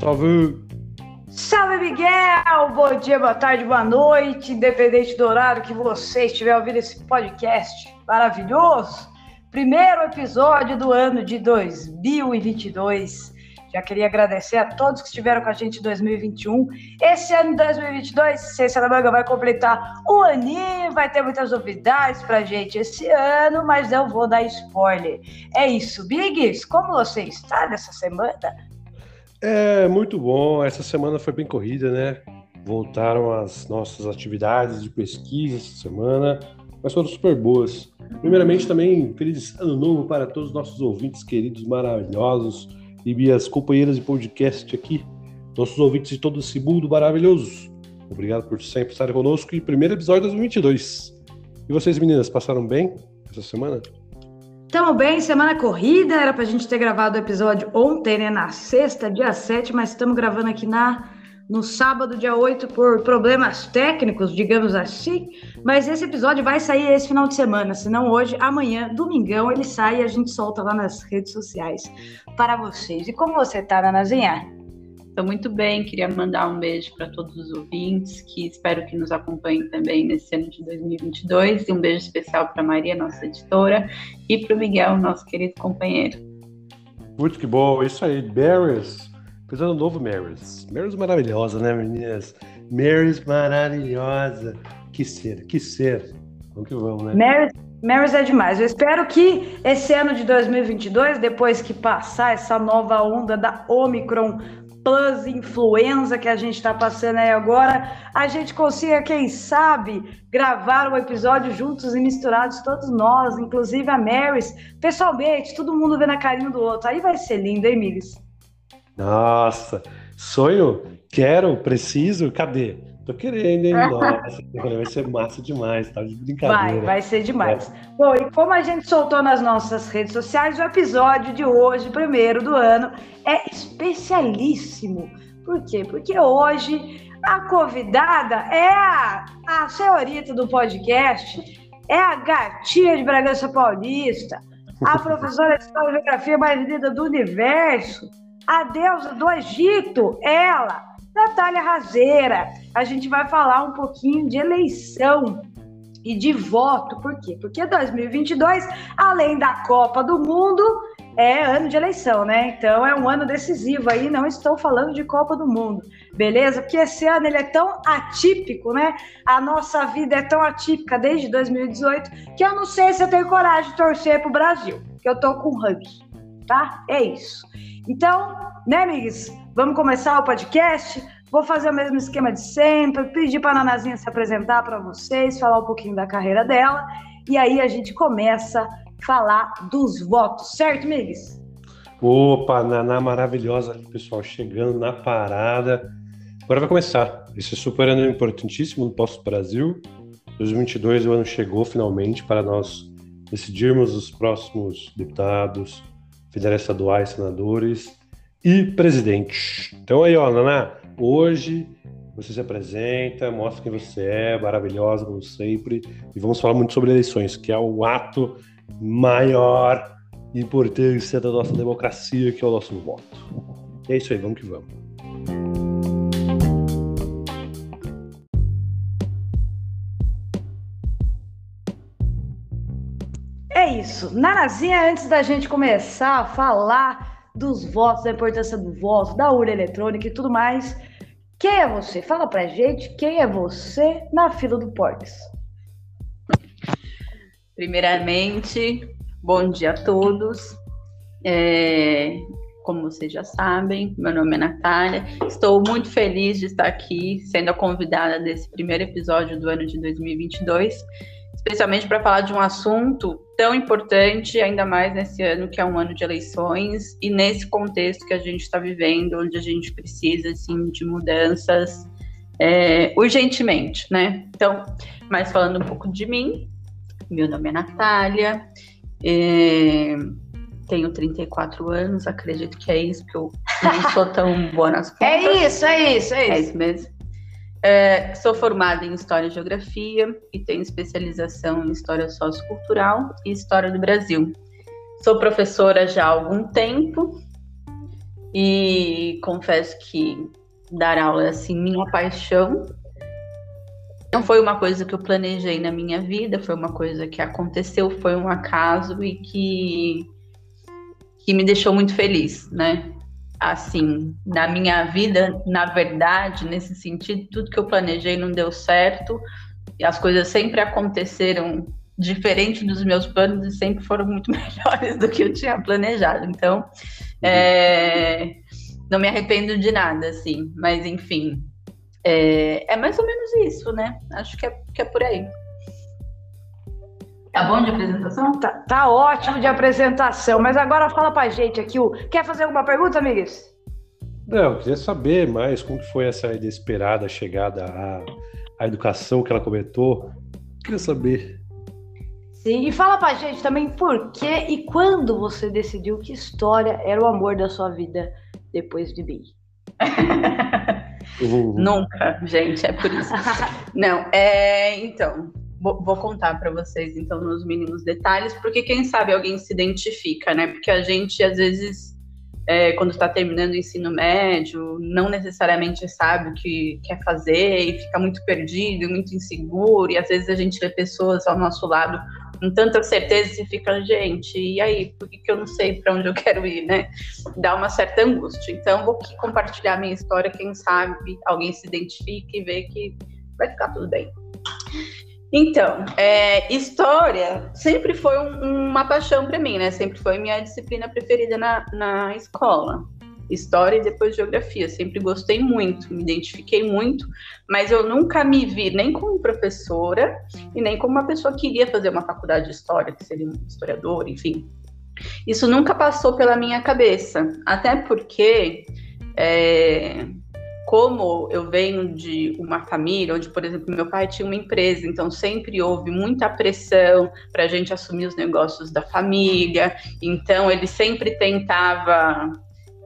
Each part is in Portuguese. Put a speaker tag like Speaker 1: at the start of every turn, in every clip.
Speaker 1: Salve!
Speaker 2: Salve, Miguel! Bom dia, boa tarde, boa noite, independente do horário que você estiver ouvindo esse podcast maravilhoso. Primeiro episódio do ano de 2022. Já queria agradecer a todos que estiveram com a gente em 2021. Esse ano de 2022, Ciência da Manga vai completar um aninho, vai ter muitas novidades pra gente esse ano, mas eu vou dar spoiler. É isso, Biggs, como você está nessa semana?
Speaker 1: É, muito bom. Essa semana foi bem corrida, né? Voltaram as nossas atividades de pesquisa essa semana, mas foram super boas. Primeiramente, também, feliz ano novo para todos os nossos ouvintes queridos, maravilhosos e minhas companheiras de podcast aqui, nossos ouvintes de todo esse mundo maravilhoso. Obrigado por sempre estarem conosco e primeiro episódio de 2022. E vocês, meninas, passaram bem essa semana?
Speaker 2: Tamo bem, semana corrida, era pra gente ter gravado o episódio ontem, né, na sexta, dia 7, mas estamos gravando aqui na no sábado, dia 8, por problemas técnicos, digamos assim. Mas esse episódio vai sair esse final de semana, senão hoje, amanhã, domingão, ele sai e a gente solta lá nas redes sociais para vocês. E como você tá, Nanazinha?
Speaker 3: Estou muito bem, queria mandar um beijo para todos os ouvintes, que espero que nos acompanhem também nesse ano de 2022, e um beijo especial para Maria, nossa editora, e para o Miguel, nosso querido companheiro.
Speaker 1: Muito que bom, isso aí, Barris. Fez ano novo, Marys. Marys maravilhosa, né, meninas? Marys maravilhosa. Que ser, que ser. Vamos que vamos, né?
Speaker 2: Marys, Marys é demais. Eu espero que esse ano de 2022, depois que passar essa nova onda da Omicron plus influenza que a gente está passando aí agora, a gente consiga, quem sabe, gravar um episódio juntos e misturados, todos nós, inclusive a Marys, pessoalmente, todo mundo vendo a carinha do outro. Aí vai ser lindo, hein, Miris?
Speaker 1: Nossa, sonho? Quero, preciso, cadê? Tô querendo, hein? Nossa, vai ser massa demais, tá de brincadeira.
Speaker 2: Vai, vai ser demais. É. Bom, e como a gente soltou nas nossas redes sociais, o episódio de hoje, primeiro do ano, é especialíssimo. Por quê? Porque hoje a convidada é a, a senhorita do podcast, é a gatinha de Bragança Paulista, a professora de História e Geografia mais linda do universo, a deusa do Egito, ela, Natália Razeira. A gente vai falar um pouquinho de eleição e de voto. Por quê? Porque 2022, além da Copa do Mundo, é ano de eleição, né? Então é um ano decisivo aí, não estou falando de Copa do Mundo, beleza? Porque esse ano ele é tão atípico, né? A nossa vida é tão atípica desde 2018 que eu não sei se eu tenho coragem de torcer pro Brasil, que eu tô com ranço, tá? É isso. Então, né, amigos? Vamos começar o podcast. Vou fazer o mesmo esquema de sempre, pedir para a Nanazinha se apresentar para vocês, falar um pouquinho da carreira dela, e aí a gente começa a falar dos votos, certo, amigos?
Speaker 1: Opa, Naná maravilhosa ali, pessoal, chegando na parada. Agora vai começar. Esse é super ano importantíssimo no Posto Brasil. 2022, o ano chegou finalmente para nós decidirmos os próximos deputados, federais estaduais, senadores e presidente. Então aí, ó, Naná, hoje você se apresenta, mostra quem você é, maravilhosa como sempre, e vamos falar muito sobre eleições, que é o ato maior importância da nossa democracia, que é o nosso voto. É isso aí, vamos que vamos.
Speaker 2: Isso. Nanazinha, antes da gente começar a falar dos votos, da importância do voto, da urna eletrônica e tudo mais, quem é você? Fala pra gente quem é você na fila do Portes.
Speaker 3: Primeiramente, bom dia a todos. É, como vocês já sabem, meu nome é Natália. Estou muito feliz de estar aqui, sendo a convidada desse primeiro episódio do ano de 2022 especialmente para falar de um assunto tão importante, ainda mais nesse ano que é um ano de eleições e nesse contexto que a gente está vivendo, onde a gente precisa assim de mudanças é, urgentemente, né? Então, mas falando um pouco de mim, meu nome é Natália, é, tenho 34 anos, acredito que é isso, porque eu não sou tão boa nas contas.
Speaker 2: É isso, é isso, é isso.
Speaker 3: É isso mesmo. É, sou formada em História e Geografia e tenho especialização em História Sociocultural e História do Brasil. Sou professora já há algum tempo e confesso que dar aula é assim minha paixão. Não foi uma coisa que eu planejei na minha vida, foi uma coisa que aconteceu, foi um acaso e que que me deixou muito feliz, né? Assim, na minha vida, na verdade, nesse sentido, tudo que eu planejei não deu certo, e as coisas sempre aconteceram diferente dos meus planos e sempre foram muito melhores do que eu tinha planejado. Então, é, não me arrependo de nada, assim, mas enfim, é, é, mais ou menos isso, né? Acho que é, que é por aí. Tá bom de apresentação?
Speaker 2: Tá, tá ótimo de apresentação, mas agora fala pra gente aqui, o... quer fazer alguma pergunta, amigos?
Speaker 1: Não, eu queria saber mais como que foi essa inesperada chegada à, à educação que ela comentou. Queria saber.
Speaker 2: Sim, e fala pra gente também por que e quando você decidiu que história era o amor da sua vida depois de mim.
Speaker 3: Uhum. Nunca, gente, é por isso. Não, é. Então, vou, contar para vocês, então, nos mínimos detalhes, porque quem sabe alguém se identifica, né? Porque a gente, às vezes, é, quando está terminando o ensino médio, não necessariamente sabe o que quer fazer e fica muito perdido, muito inseguro, e às vezes a gente vê pessoas ao nosso lado com tanta certeza e fica, gente, e aí, por que, que eu não sei para onde eu quero ir, né? Dá uma certa angústia. Então, vou aqui compartilhar minha história, quem sabe alguém se identifique e vê que vai ficar tudo bem. Então, é, história sempre foi um, uma paixão para mim, né? Sempre foi minha disciplina preferida na, na escola história e depois geografia. Sempre gostei muito, me identifiquei muito, mas eu nunca me vi nem como professora e nem como uma pessoa que iria fazer uma faculdade de história, que seria um historiador, enfim. Isso nunca passou pela minha cabeça, até porque, é, como eu venho de uma família onde, por exemplo, meu pai tinha uma empresa, então sempre houve muita pressão para a gente assumir os negócios da família, então ele sempre tentava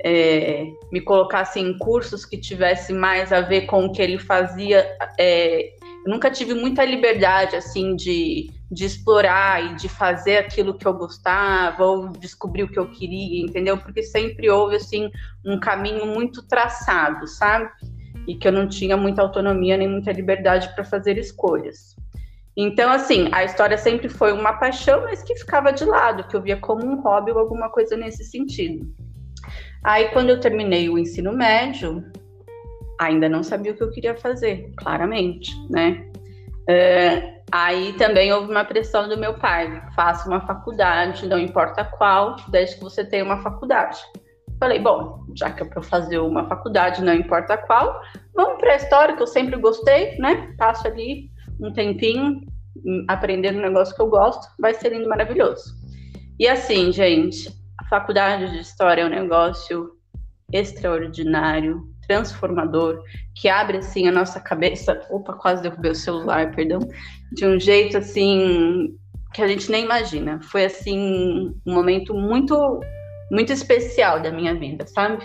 Speaker 3: é, me colocasse em cursos que tivesse mais a ver com o que ele fazia. É, eu nunca tive muita liberdade assim de, de explorar e de fazer aquilo que eu gostava ou descobrir o que eu queria, entendeu? Porque sempre houve assim um caminho muito traçado, sabe? E que eu não tinha muita autonomia nem muita liberdade para fazer escolhas. Então, assim, a história sempre foi uma paixão, mas que ficava de lado, que eu via como um hobby ou alguma coisa nesse sentido. Aí, quando eu terminei o ensino médio, ainda não sabia o que eu queria fazer, claramente, né? É, aí também houve uma pressão do meu pai: faça uma faculdade, não importa qual, desde que você tenha uma faculdade. Falei, bom, já que é para fazer uma faculdade, não importa qual, vamos para a história, que eu sempre gostei, né? Passo ali um tempinho hum, aprendendo um negócio que eu gosto, vai ser lindo, maravilhoso. E assim, gente, faculdade de História é um negócio extraordinário, transformador, que abre assim a nossa cabeça. Opa, quase derrubei o celular, perdão. De um jeito assim que a gente nem imagina. Foi assim um momento muito muito especial da minha vida, sabe?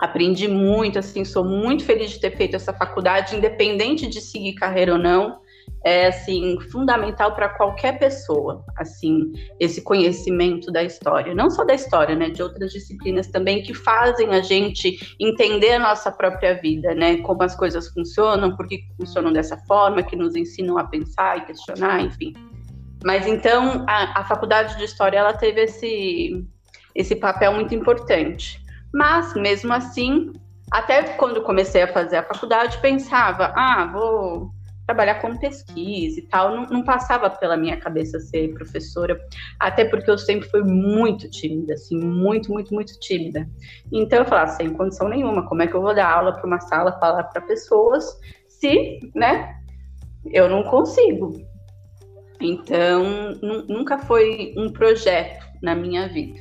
Speaker 3: Aprendi muito, assim, sou muito feliz de ter feito essa faculdade, independente de seguir carreira ou não é assim fundamental para qualquer pessoa, assim, esse conhecimento da história, não só da história, né, de outras disciplinas também que fazem a gente entender a nossa própria vida, né, como as coisas funcionam, por que funcionam dessa forma, que nos ensinam a pensar e questionar, enfim. Mas então a, a faculdade de história ela teve esse esse papel muito importante. Mas mesmo assim, até quando comecei a fazer a faculdade, pensava, ah, vou trabalhar com pesquisa e tal, não, não, passava pela minha cabeça ser professora, até porque eu sempre fui muito tímida, assim, muito, muito, muito tímida. Então eu falava, sem condição nenhuma, como é que eu vou dar aula para uma sala, falar para pessoas, se, né, eu não consigo. Então, nunca foi um projeto na minha vida.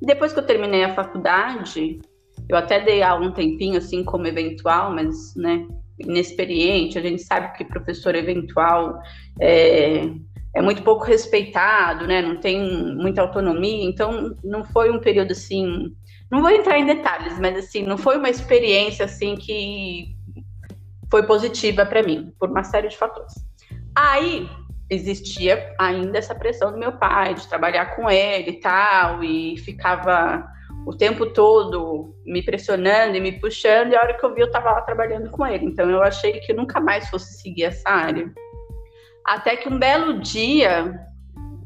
Speaker 3: Depois que eu terminei a faculdade, eu até dei aula um tempinho, assim, como eventual, mas, né, inexperiente, a gente sabe que professor eventual é, é muito pouco respeitado, né? Não tem muita autonomia, então não foi um período assim. Não vou entrar em detalhes, mas assim, não foi uma experiência assim que foi positiva para mim, por uma série de fatores. Aí existia ainda essa pressão do meu pai de trabalhar com ele e tal, e ficava o tempo todo me pressionando e me puxando, e a hora que eu vi eu estava lá trabalhando com ele. Então eu achei que eu nunca mais fosse seguir essa área. Até que um belo dia,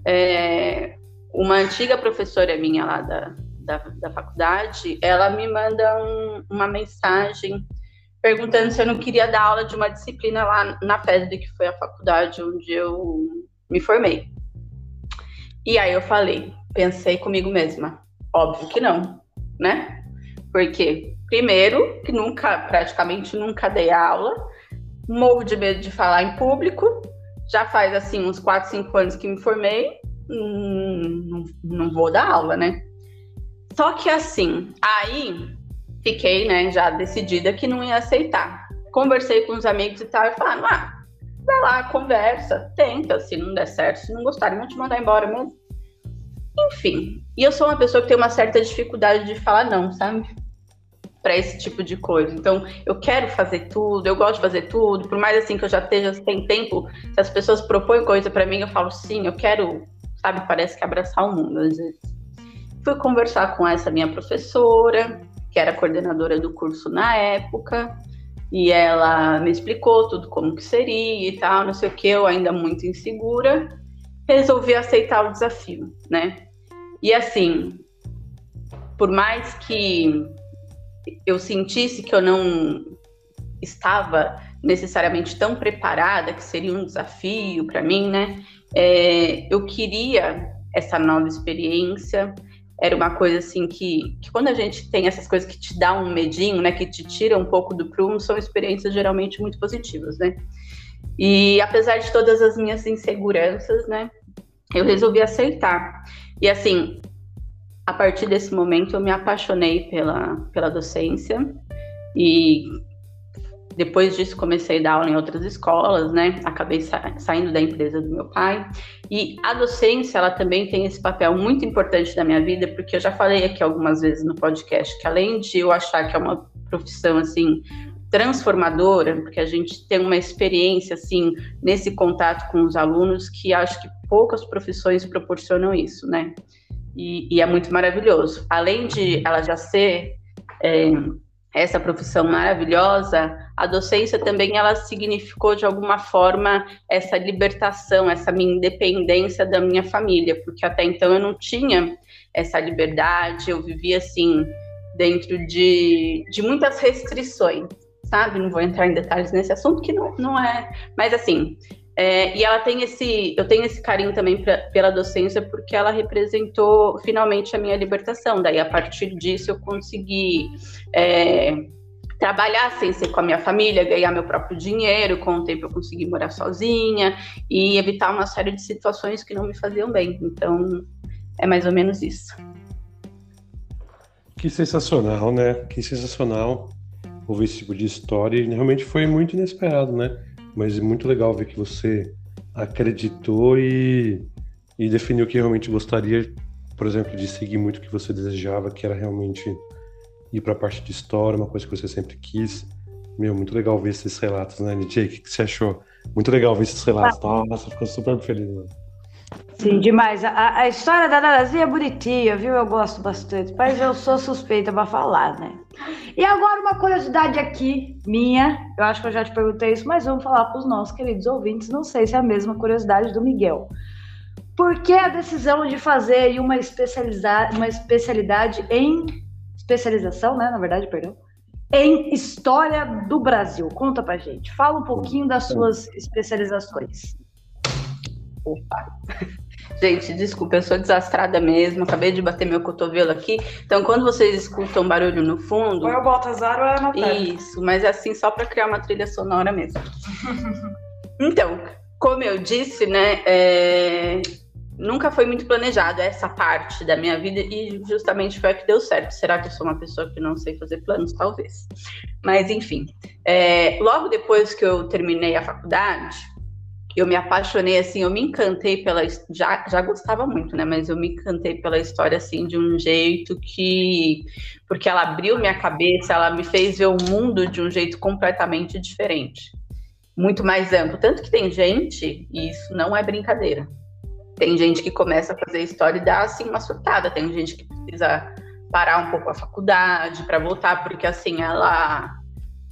Speaker 3: é, uma antiga professora minha lá da, da, da faculdade, ela me manda um, uma mensagem perguntando se eu não queria dar aula de uma disciplina lá na FESD, que foi a faculdade onde eu me formei. E aí eu falei, pensei comigo mesma, óbvio que não, né? Porque, primeiro, que nunca, praticamente nunca dei aula, morro de medo de falar em público, já faz assim uns 4, 5 anos que me formei, hum, não, não vou dar aula, né? Só que assim, aí fiquei, né, já decidida que não ia aceitar. Conversei com os amigos e tal, e falaram, ah, vai lá, conversa, tenta, se não der certo, se não gostarem, vão te mandar embora mesmo. Enfim, e eu sou uma pessoa que tem uma certa dificuldade de falar não, sabe? Para esse tipo de coisa. Então, eu quero fazer tudo, eu gosto de fazer tudo, por mais assim que eu já esteja sem tempo, se as pessoas propõem coisa para mim, eu falo sim, eu quero, sabe? Parece que abraçar o mundo às vezes. Fui conversar com essa minha professora, que era coordenadora do curso na época, e ela me explicou tudo como que seria e tal, não sei o que, eu ainda muito insegura, resolvi aceitar o desafio, né? E assim, por mais que eu sentisse que eu não estava necessariamente tão preparada, que seria um desafio para mim, né? É, eu queria essa nova experiência, era uma coisa assim que, que quando a gente tem essas coisas que te dá um medinho, né, que te tira um pouco do prumo, são experiências geralmente muito positivas, né? E apesar de todas as minhas inseguranças, né, eu resolvi aceitar. E assim, a partir desse momento eu me apaixonei pela, pela docência e depois disso, comecei a dar aula em outras escolas, né? Acabei sa saindo da empresa do meu pai. E a docência, ela também tem esse papel muito importante na minha vida, porque eu já falei aqui algumas vezes no podcast que além de eu achar que é uma profissão assim transformadora, porque a gente tem uma experiência assim nesse contato com os alunos que acho que poucas profissões proporcionam isso, né? E, e é muito maravilhoso. Além de ela já ser é, essa profissão maravilhosa, a docência também ela significou de alguma forma essa libertação, essa minha independência da minha família, porque até então eu não tinha essa liberdade, eu vivia assim dentro de, de muitas restrições, sabe? Não vou entrar em detalhes nesse assunto que não, não é, mas assim, é, e ela tem esse, eu tenho esse carinho também pra, pela docência porque ela representou finalmente a minha libertação. Daí a partir disso eu consegui é, trabalhar sem ser com a minha família, ganhar meu próprio dinheiro. Com o tempo eu consegui morar sozinha e evitar uma série de situações que não me faziam bem. Então é mais ou menos isso.
Speaker 1: Que sensacional, né? Que sensacional ouvir esse tipo de história. E realmente foi muito inesperado, né? mas é muito legal ver que você acreditou e, e definiu que realmente gostaria, por exemplo, de seguir muito o que você desejava, que era realmente ir para a parte de história, uma coisa que você sempre quis. Meu, muito legal ver esses relatos, né, DJ? O que, você achou? Muito legal ver esses relatos. Nossa, ficou super feliz, mano.
Speaker 2: Sim, demais. A, a história da Narazinha é bonitinha, viu? Eu gosto bastante, mas eu sou suspeita para falar, né? E agora uma curiosidade aqui, minha, eu acho que eu já te perguntei isso, mas vamos falar para os nossos queridos ouvintes, não sei se é a mesma curiosidade do Miguel. Por que a decisão de fazer uma, especializar, uma especialidade em especialização, né? Na verdade, perdão, em História do Brasil? Conta pra gente. Fala um pouquinho das suas especializações.
Speaker 3: Opa! Gente, desculpa, eu sou desastrada mesmo. Acabei de bater meu cotovelo aqui. Então, quando vocês escutam barulho no fundo.
Speaker 2: Ou é o Baltazar ou é a
Speaker 3: Natália. Isso, mas é assim só para criar uma trilha sonora mesmo. então, como eu disse, né? É... Nunca foi muito planejado essa parte da minha vida e justamente foi a que deu certo. Será que eu sou uma pessoa que não sei fazer planos? Talvez. Mas, enfim. É... Logo depois que eu terminei a faculdade, eu me apaixonei assim, eu me encantei pela já já gostava muito, né, mas eu me encantei pela história assim de um jeito que porque ela abriu minha cabeça, ela me fez ver o mundo de um jeito completamente diferente. muito mais amplo. Tanto que tem gente, e isso não é brincadeira, tem gente que começa a fazer história e dá assim uma surtada, tem gente que precisa parar um pouco a faculdade para voltar, porque assim ela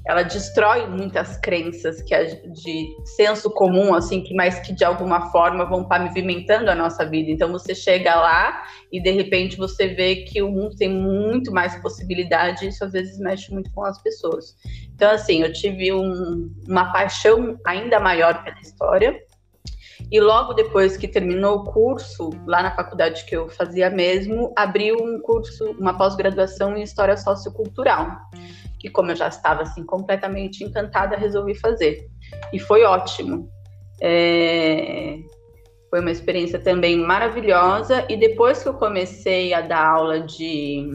Speaker 3: ela destrói muitas crenças que é de senso comum, assim, que mais que de alguma forma vão pavimentando a nossa vida. Então você chega lá e de repente você vê que o mundo tem muito mais possibilidade, e isso às vezes mexe muito com as pessoas. Então, assim, eu tive um, uma paixão ainda maior pela história. E logo depois que terminou o curso, lá na faculdade que eu fazia mesmo, abriu um curso, uma pós-graduação em História Sociocultural que como eu já estava assim completamente encantada, resolvi fazer. E foi ótimo. É... Foi uma experiência também maravilhosa. E depois que eu comecei a dar aula de.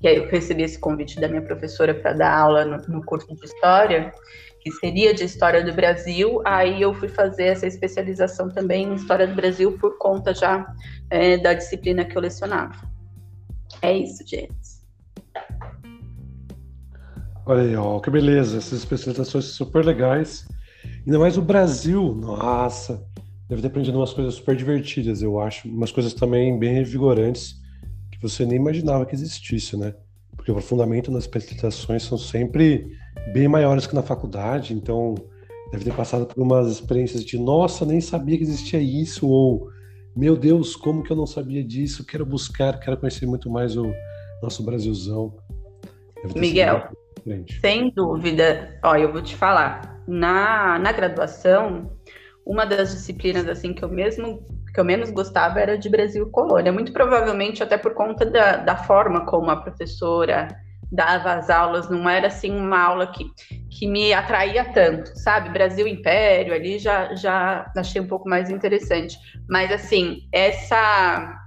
Speaker 3: Que eu recebi esse convite da minha professora para dar aula no, no curso de História, que seria de História do Brasil, aí eu fui fazer essa especialização também em História do Brasil por conta já é, da disciplina que eu lecionava. É isso, gente.
Speaker 1: Olha aí, ó, que beleza, essas especializações super legais. Ainda mais o Brasil, nossa, deve ter aprendido umas coisas super divertidas, eu acho. Umas coisas também bem revigorantes que você nem imaginava que existisse, né? Porque o aprofundamento nas especializações são sempre bem maiores que na faculdade, então deve ter passado por umas experiências de nossa, nem sabia que existia isso, ou meu Deus, como que eu não sabia disso? Quero buscar, quero conhecer muito mais o nosso Brasilzão.
Speaker 3: Miguel, sem dúvida. Ó, eu vou te falar. Na, na graduação, uma das disciplinas assim que eu mesmo que eu menos gostava era de Brasil Colônia, muito provavelmente até por conta da, da forma como a professora dava as aulas, não era assim uma aula que, que me atraía tanto, sabe? Brasil Império ali já, já achei um pouco mais interessante. Mas assim, essa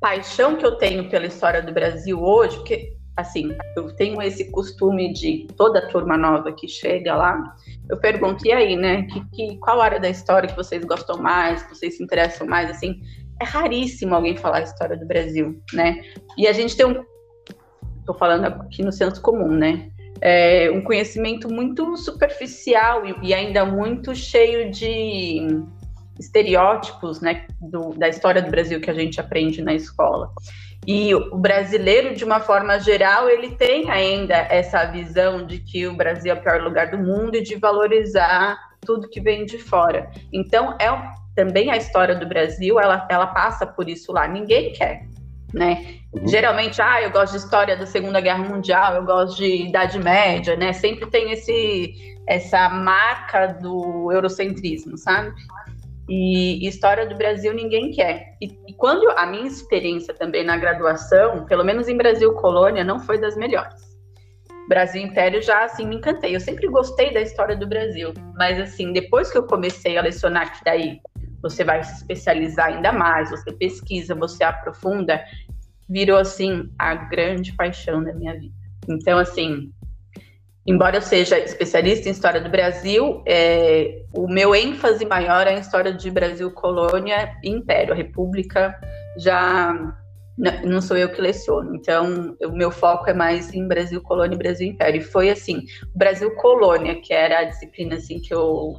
Speaker 3: paixão que eu tenho pela história do Brasil hoje, porque assim, eu tenho esse costume de toda turma nova que chega lá, eu pergunto, e aí, né? Que, que, qual área da história que vocês gostam mais, que vocês se interessam mais, assim? É raríssimo alguém falar a história do Brasil, né? E a gente tem um. Tô falando aqui no senso comum, né? É um conhecimento muito superficial e, e ainda muito cheio de estereótipos, né, do, da história do Brasil que a gente aprende na escola. E o brasileiro, de uma forma geral, ele tem ainda essa visão de que o Brasil é o pior lugar do mundo e de valorizar tudo que vem de fora. Então, é também a história do Brasil, ela, ela passa por isso lá. Ninguém quer, né? Uhum. Geralmente, ah, eu gosto de história da Segunda Guerra Mundial, eu gosto de Idade Média, né? Sempre tem esse essa marca do eurocentrismo, sabe? E história do Brasil ninguém quer. E, e, quando a minha experiência também na graduação, pelo menos em Brasil Colônia, não foi das melhores. Brasil Império já assim me encantei. Eu sempre gostei da história do Brasil, mas assim, depois que eu comecei a lecionar que daí você vai se especializar ainda mais, você pesquisa, você aprofunda, virou assim a grande paixão da minha vida. Então assim, embora eu seja especialista em história do Brasil, é, o meu ênfase maior é em história de Brasil, colônia e império. A república já não sou eu que leciono, então o meu foco é mais em Brasil, colônia e Brasil, império. E foi assim, Brasil, colônia, que era a disciplina assim que eu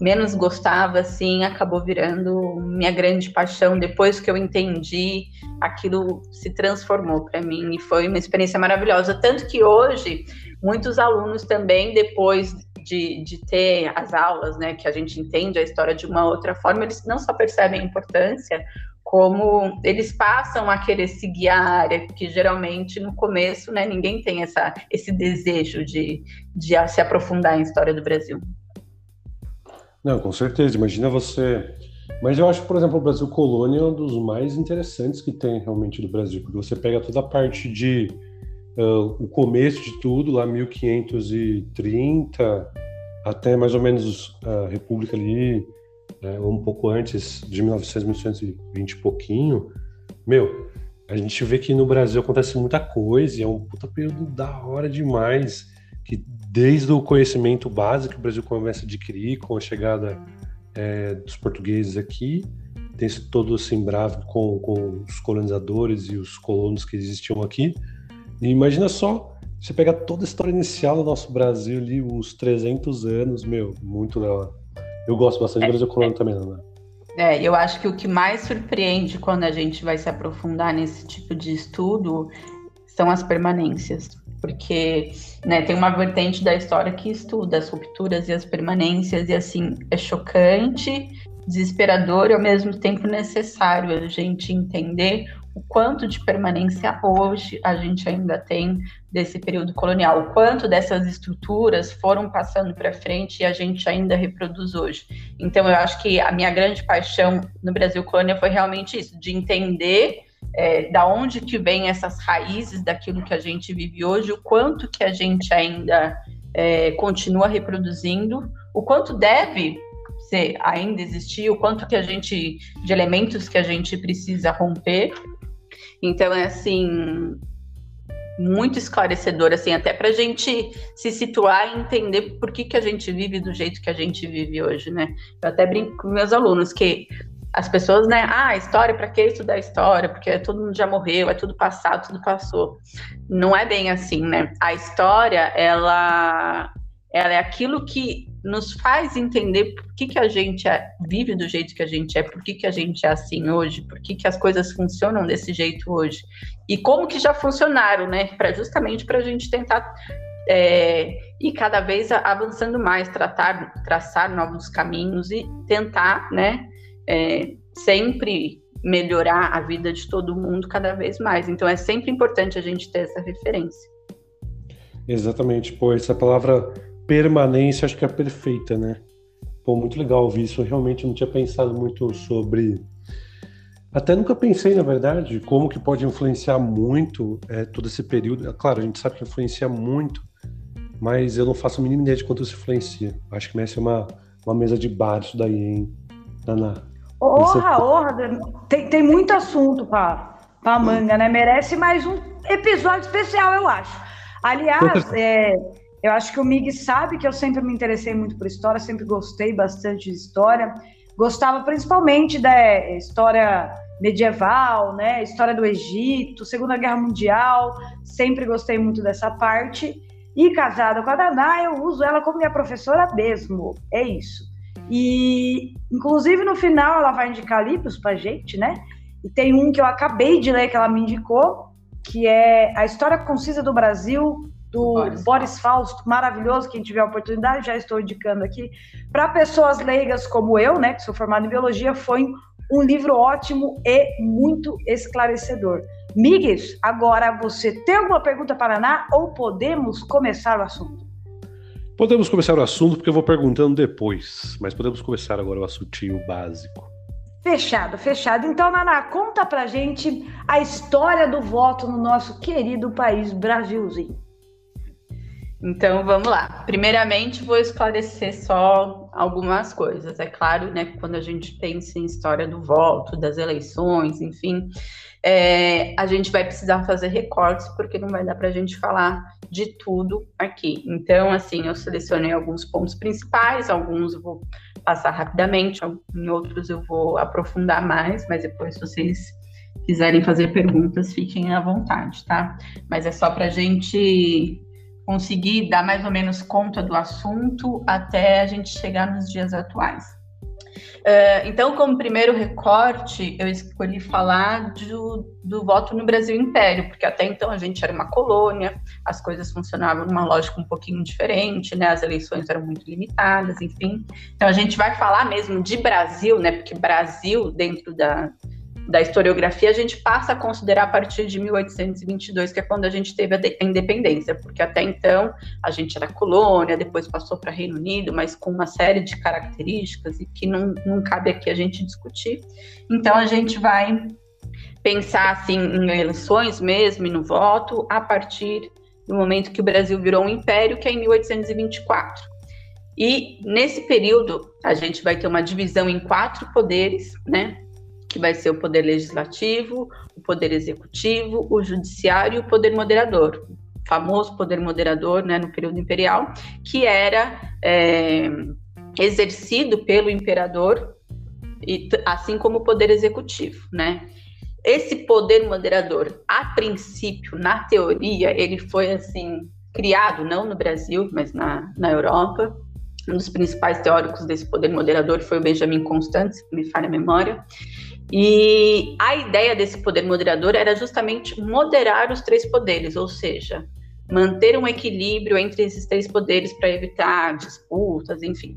Speaker 3: menos gostava, assim, acabou virando minha grande paixão. Depois que eu entendi, aquilo se transformou para mim e foi uma experiência maravilhosa. Tanto que hoje muitos alunos também, depois de, de ter as aulas, né, que a gente entende a história de uma outra forma, eles não só percebem a importância, como eles passam a querer seguir a área, que geralmente no começo, né, ninguém tem essa, esse desejo de, de se aprofundar em história do Brasil.
Speaker 1: Não, com certeza. Imagina você. Mas eu acho, por exemplo, o Brasil Colônia é um dos mais interessantes que tem realmente do Brasil, porque você pega toda a parte de uh, o começo de tudo, lá 1530, até mais ou menos a República ali, né, um pouco antes de 1900, 1920 e pouquinho, meu, a gente vê que no Brasil acontece muita coisa, e é um puta período da hora demais, que desde o conhecimento básico que o Brasil começa a adquirir com a chegada é, dos portugueses aqui, tem esse todo assim bravo com, com os colonizadores e os colonos que existiam aqui, e imagina só Você pega toda a história inicial do nosso Brasil ali, uns 300 anos, meu, muito legal. Eu gosto bastante do Brasil colônia é, também, né?
Speaker 3: É, eu acho que o que mais surpreende quando a gente vai se aprofundar nesse tipo de estudo são as permanências. Porque né, tem uma vertente da história que estuda as rupturas e as permanências, e assim, é chocante, desesperador e ao mesmo tempo necessário a gente entender o quanto de permanência hoje a gente ainda tem desse período colonial, o quanto dessas estruturas foram passando para frente e a gente ainda reproduz hoje. Então, eu acho que a minha grande paixão no Brasil Colônia foi realmente isso, de entender é, da onde que vem essas raízes daquilo que a gente vive hoje, o quanto que a gente ainda é, continua reproduzindo, o quanto deve ser ainda existir, o quanto que a gente de elementos que a gente precisa romper então é assim muito esclarecedor, assim, até para a gente se situar e entender por que, que a gente vive do jeito que a gente vive hoje, né? Eu até brinco com meus alunos que as pessoas, né? Ah, história, para que estudar história? Porque todo mundo já morreu, é tudo passado, tudo passou. Não é bem assim, né? A história, ela, ela é aquilo que nos faz entender por que, que a gente é, vive do jeito que a gente é, por que, que a gente é assim hoje, por que, que as coisas funcionam desse jeito hoje. E como que já funcionaram, né? Pra, justamente para a gente tentar é, ir cada vez avançando mais, tratar, traçar novos caminhos e tentar, né? É, sempre melhorar a vida de todo mundo cada vez mais. Então é sempre importante a gente ter essa referência.
Speaker 1: Exatamente, pô, essa palavra permanência acho que é perfeita, né? Pô, muito legal ouvir isso. Eu realmente não tinha pensado muito sobre. Até nunca pensei, na verdade, como que pode influenciar muito é, todo esse período. É claro, a gente sabe que influencia muito, mas eu não faço a mínima ideia de quanto isso influencia. Acho que merece uma, uma mesa de bar isso daí, hein, Naná?
Speaker 2: Orra, orra, tem, tem muito assunto para a manga, né? Merece mais um episódio especial, eu acho. Aliás, é, eu acho que o Mig sabe que eu sempre me interessei muito por história, sempre gostei bastante de história. Gostava principalmente da história medieval, né? História do Egito, Segunda Guerra Mundial. Sempre gostei muito dessa parte. E casada com a Daná, eu uso ela como minha professora mesmo. É isso. E, inclusive, no final, ela vai indicar livros pra gente, né? E tem um que eu acabei de ler que ela me indicou, que é A História Concisa do Brasil, do Boris, Boris Fausto, maravilhoso, quem tiver a oportunidade, já estou indicando aqui. Para pessoas leigas como eu, né, que sou formada em biologia, foi um livro ótimo e muito esclarecedor. Miguel, agora você tem alguma pergunta para Ana ou podemos começar o assunto?
Speaker 1: Podemos começar o assunto porque eu vou perguntando depois, mas podemos começar agora o assuntinho básico.
Speaker 2: Fechado, fechado. Então, Naná, conta pra gente a história do voto no nosso querido país Brasilzinho.
Speaker 3: Então vamos lá. Primeiramente, vou esclarecer só algumas coisas. É claro, né, que quando a gente pensa em história do voto, das eleições, enfim, é, a gente vai precisar fazer recortes, porque não vai dar para a gente falar de tudo aqui. Então, assim, eu selecionei alguns pontos principais, alguns eu vou passar rapidamente, em outros eu vou aprofundar mais, mas depois, se vocês quiserem fazer perguntas, fiquem à vontade, tá? Mas é só para a gente conseguir dar mais ou menos conta do assunto até a gente chegar nos dias atuais. Uh, então, como primeiro recorte, eu escolhi falar do, do voto no Brasil Império, porque até então a gente era uma colônia, as coisas funcionavam numa lógica um pouquinho diferente, né? As eleições eram muito limitadas, enfim. Então a gente vai falar mesmo de Brasil, né? Porque Brasil, dentro da, da historiografia, a gente passa a considerar a partir de 1822, que é quando a gente teve a, independência, porque até então a gente era colônia, depois passou para Reino Unido, mas com uma série de características e que não, não cabe aqui a gente discutir. Então a gente vai pensar assim em eleições mesmo e no voto a partir do momento que o Brasil virou um império, que é em 1824. E nesse período a gente vai ter uma divisão em quatro poderes, né? Que vai ser o poder legislativo, o poder executivo, o judiciário e o poder moderador. Famoso poder moderador, né, no período imperial, que era é, exercido pelo imperador, e, assim como o poder executivo, né? esse poder moderador, a princípio, na teoria, ele foi assim criado não no Brasil, mas na, na Europa. Um dos principais teóricos desse poder moderador foi o Benjamin Constant, se me falha a memória. E a ideia desse poder moderador era justamente moderar os três poderes, ou seja, manter um equilíbrio entre esses três poderes para evitar disputas, enfim.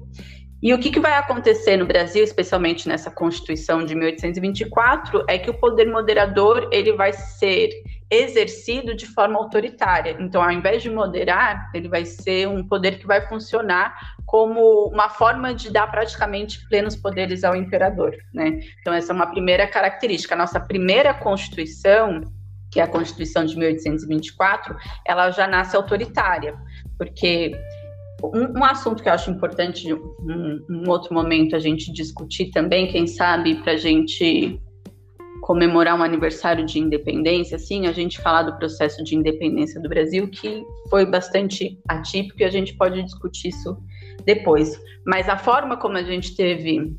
Speaker 3: E o que, que, vai acontecer no Brasil, especialmente nessa Constituição de 1824, é que o poder moderador ele vai ser exercido de forma autoritária. Então, ao invés de moderar, ele vai ser um poder que vai funcionar como uma forma de dar praticamente plenos poderes ao imperador, né? Então, essa é uma primeira característica. A nossa primeira Constituição, que é a Constituição de 1824, ela já nasce autoritária, porque um, um, assunto que eu acho importante, um, um outro momento a gente discutir também, quem sabe, para a gente comemorar um aniversário de independência, assim, a gente falar do processo de independência do Brasil, que foi bastante atípico e a gente pode discutir isso depois. Mas a forma como a gente teve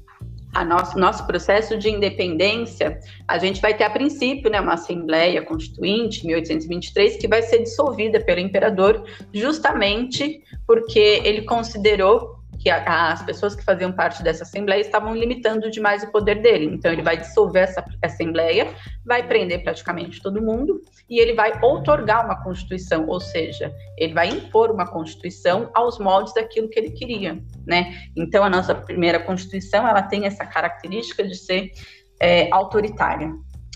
Speaker 3: a nosso, nosso processo de independência, a gente vai ter a princípio né, uma Assembleia Constituinte, 1823, que vai ser dissolvida pelo imperador, justamente porque ele considerou que a, as pessoas que faziam parte dessa Assembleia estavam limitando demais o poder dele. Então, ele vai dissolver essa Assembleia, vai prender praticamente todo mundo e ele vai outorgar uma Constituição, ou seja, ele vai impor uma Constituição aos moldes daquilo que ele queria, né? Então, a nossa primeira Constituição, ela tem essa característica de ser é, autoritária.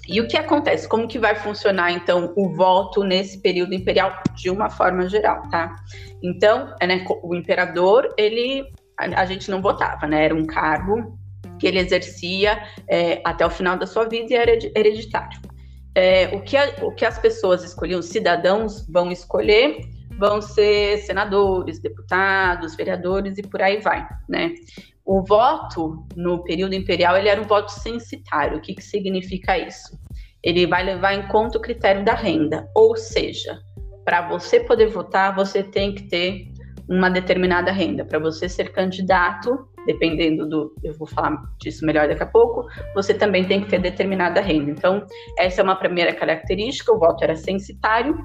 Speaker 3: E o que acontece? Como que vai funcionar, então, o voto nesse período imperial de uma forma geral, tá? Então, é, né, o imperador, ele, a, a, gente não votava, né? Era um cargo que ele exercia é, até o final da sua vida e era hereditário. É, o, que a, o que as pessoas escolhiam, os cidadãos vão escolher, vão ser senadores, deputados, vereadores e por aí vai, né? O voto no período imperial ele era um voto censitário. O que, que significa isso? Ele vai levar em conta o critério da renda, ou seja, para você poder votar, você tem que ter uma determinada renda. Para você ser candidato, dependendo do. Eu vou falar disso melhor daqui a pouco, você também tem que ter determinada renda. Então, essa é uma primeira característica: o voto era censitário.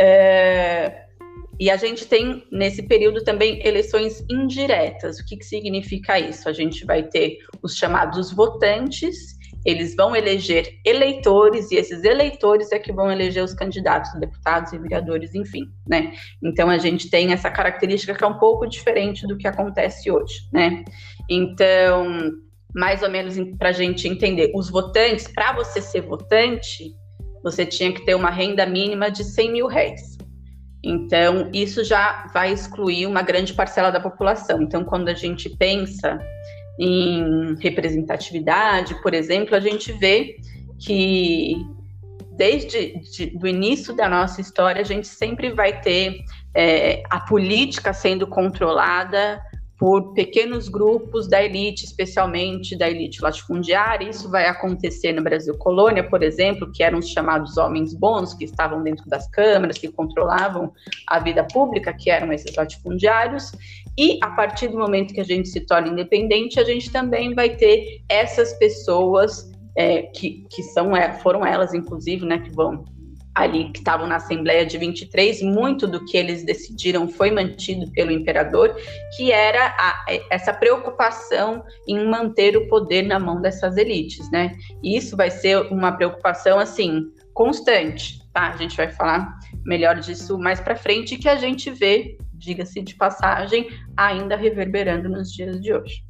Speaker 3: É, e a gente tem, nesse período, também eleições indiretas. O que, que significa isso? A gente vai ter os chamados votantes, eles vão eleger eleitores, e esses eleitores é que vão eleger os candidatos, deputados e vereadores, enfim, né? Então, a gente tem essa característica que é um pouco diferente do que acontece hoje, né? Então, mais ou menos para a gente entender, os votantes, para você ser votante, você tinha que ter uma renda mínima de 100 mil réis. Então, isso já vai excluir uma grande parcela da população. Então, quando a gente pensa em representatividade, por exemplo, a gente vê que desde o início da nossa história, a gente sempre vai ter é, a política sendo controlada por pequenos grupos da elite, especialmente da elite latifundiária. Isso vai acontecer no Brasil Colônia, por exemplo, que eram os chamados homens bons, que estavam dentro das câmaras, que controlavam a vida pública, que eram esses latifundiários. E a partir do momento que a gente se torna independente, a gente também vai ter essas pessoas é, que, que são, é, foram elas, inclusive, né, que vão ali que estavam na Assembleia de 23, muito do que eles decidiram foi mantido pelo imperador, que era a, essa preocupação em manter o poder na mão dessas elites, né? E isso vai ser uma preocupação assim constante, tá? A gente vai falar melhor disso mais para frente que a gente vê, diga-se de passagem, ainda reverberando nos dias de hoje.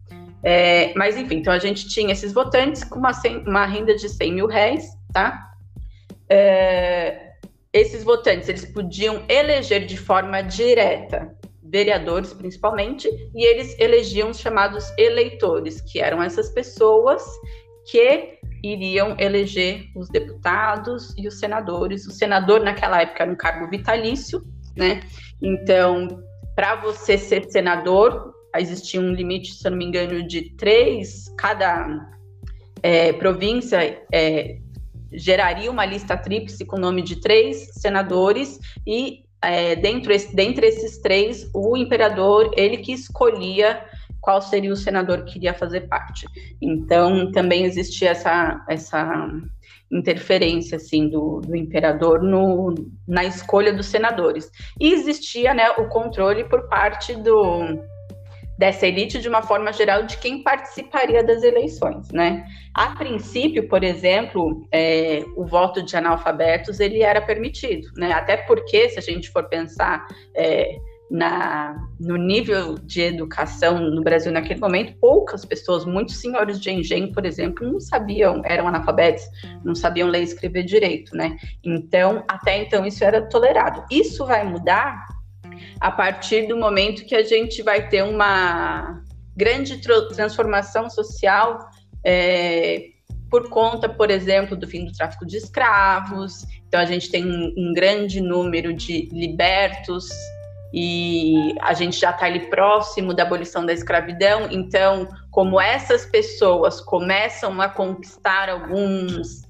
Speaker 3: É, mas enfim, então a gente tinha esses votantes com uma, uma renda de 100 mil réis, tá? É, esses votantes eles podiam eleger de forma direta vereadores principalmente e eles elegiam os chamados eleitores que eram essas pessoas que iriam eleger os deputados e os senadores. O senador naquela época era um cargo vitalício né? Então para você ser senador existia um limite se eu não me engano de três cada é, província é, geraria uma lista tríplice com o nome de três senadores e é, dentro dentre esses três, o imperador, ele que escolhia qual seria o senador que iria fazer parte. Então, também existia essa, essa interferência assim do, do imperador no, na escolha dos senadores. E existia né, o controle por parte do, dessa elite de uma forma geral de quem participaria das eleições, né? A princípio, por exemplo, é, o voto de analfabetos ele era permitido, né? Até porque se a gente for pensar é, na, no nível de educação no Brasil naquele momento, poucas pessoas, muitos senhores de engenho, por exemplo, não sabiam, eram analfabetos, não sabiam ler e escrever direito, né? Então, até então isso era tolerado. Isso vai mudar a partir do momento que a gente vai ter uma grande transformação social é, por conta, por exemplo, do fim do tráfico de escravos. Então, a gente tem um, um grande número de libertos e a gente já está ali próximo da abolição da escravidão. Então, como essas pessoas começam a conquistar alguns.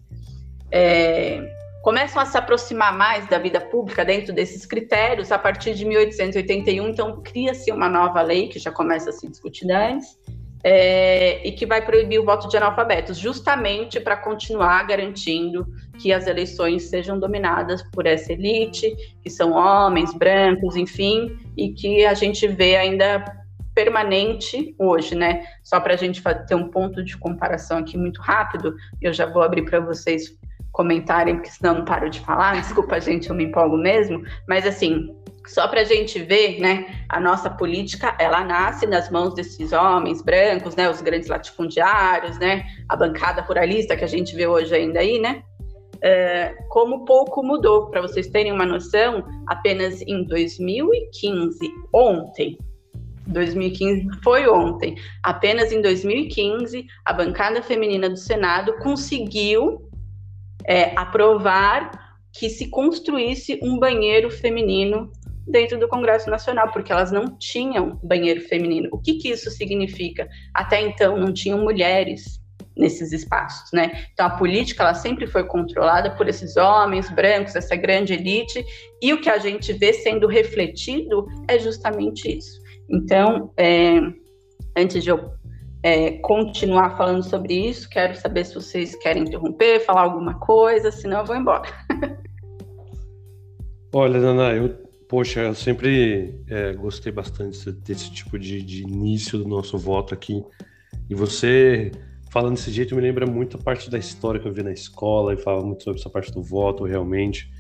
Speaker 3: É, começam a se aproximar mais da vida pública dentro desses critérios, a partir de 1881, então cria-se uma nova lei que já começa a se discutir antes, é, e que vai proibir o voto de analfabetos, justamente para continuar garantindo que as eleições sejam dominadas por essa elite, que são homens, brancos, enfim, e que a gente vê ainda permanente hoje, né? Só para a gente ter um ponto de comparação aqui muito rápido, eu já vou abrir para vocês comentarem, porque senão eu não paro de falar. Desculpa, gente, eu me empolgo mesmo. Mas assim, só para a gente ver, né, a nossa política, ela nasce nas mãos desses homens brancos, né, os grandes latifundiários, né, a bancada ruralista que a gente vê hoje ainda aí, né, é, como pouco mudou. Para vocês terem uma noção, apenas em 2015, ontem, 2015 foi ontem, apenas em 2015, a bancada feminina do Senado conseguiu é, aprovar que se construísse um banheiro feminino dentro do Congresso Nacional, porque elas não tinham banheiro feminino. O que, que isso significa? Até então não tinham mulheres nesses espaços, né? Então a política ela sempre foi controlada por esses homens brancos, essa grande elite, e o que a gente vê sendo refletido é justamente isso. Então, é, antes de eu é, continuar falando sobre isso. Quero saber se vocês querem interromper, falar alguma coisa, senão eu vou embora.
Speaker 1: Olha, Nana, eu, poxa, eu sempre é, gostei bastante desse tipo de, de, início do nosso voto aqui. E você falando desse jeito me lembra muito a parte da história que eu vi na escola e falava muito sobre essa parte do voto, realmente.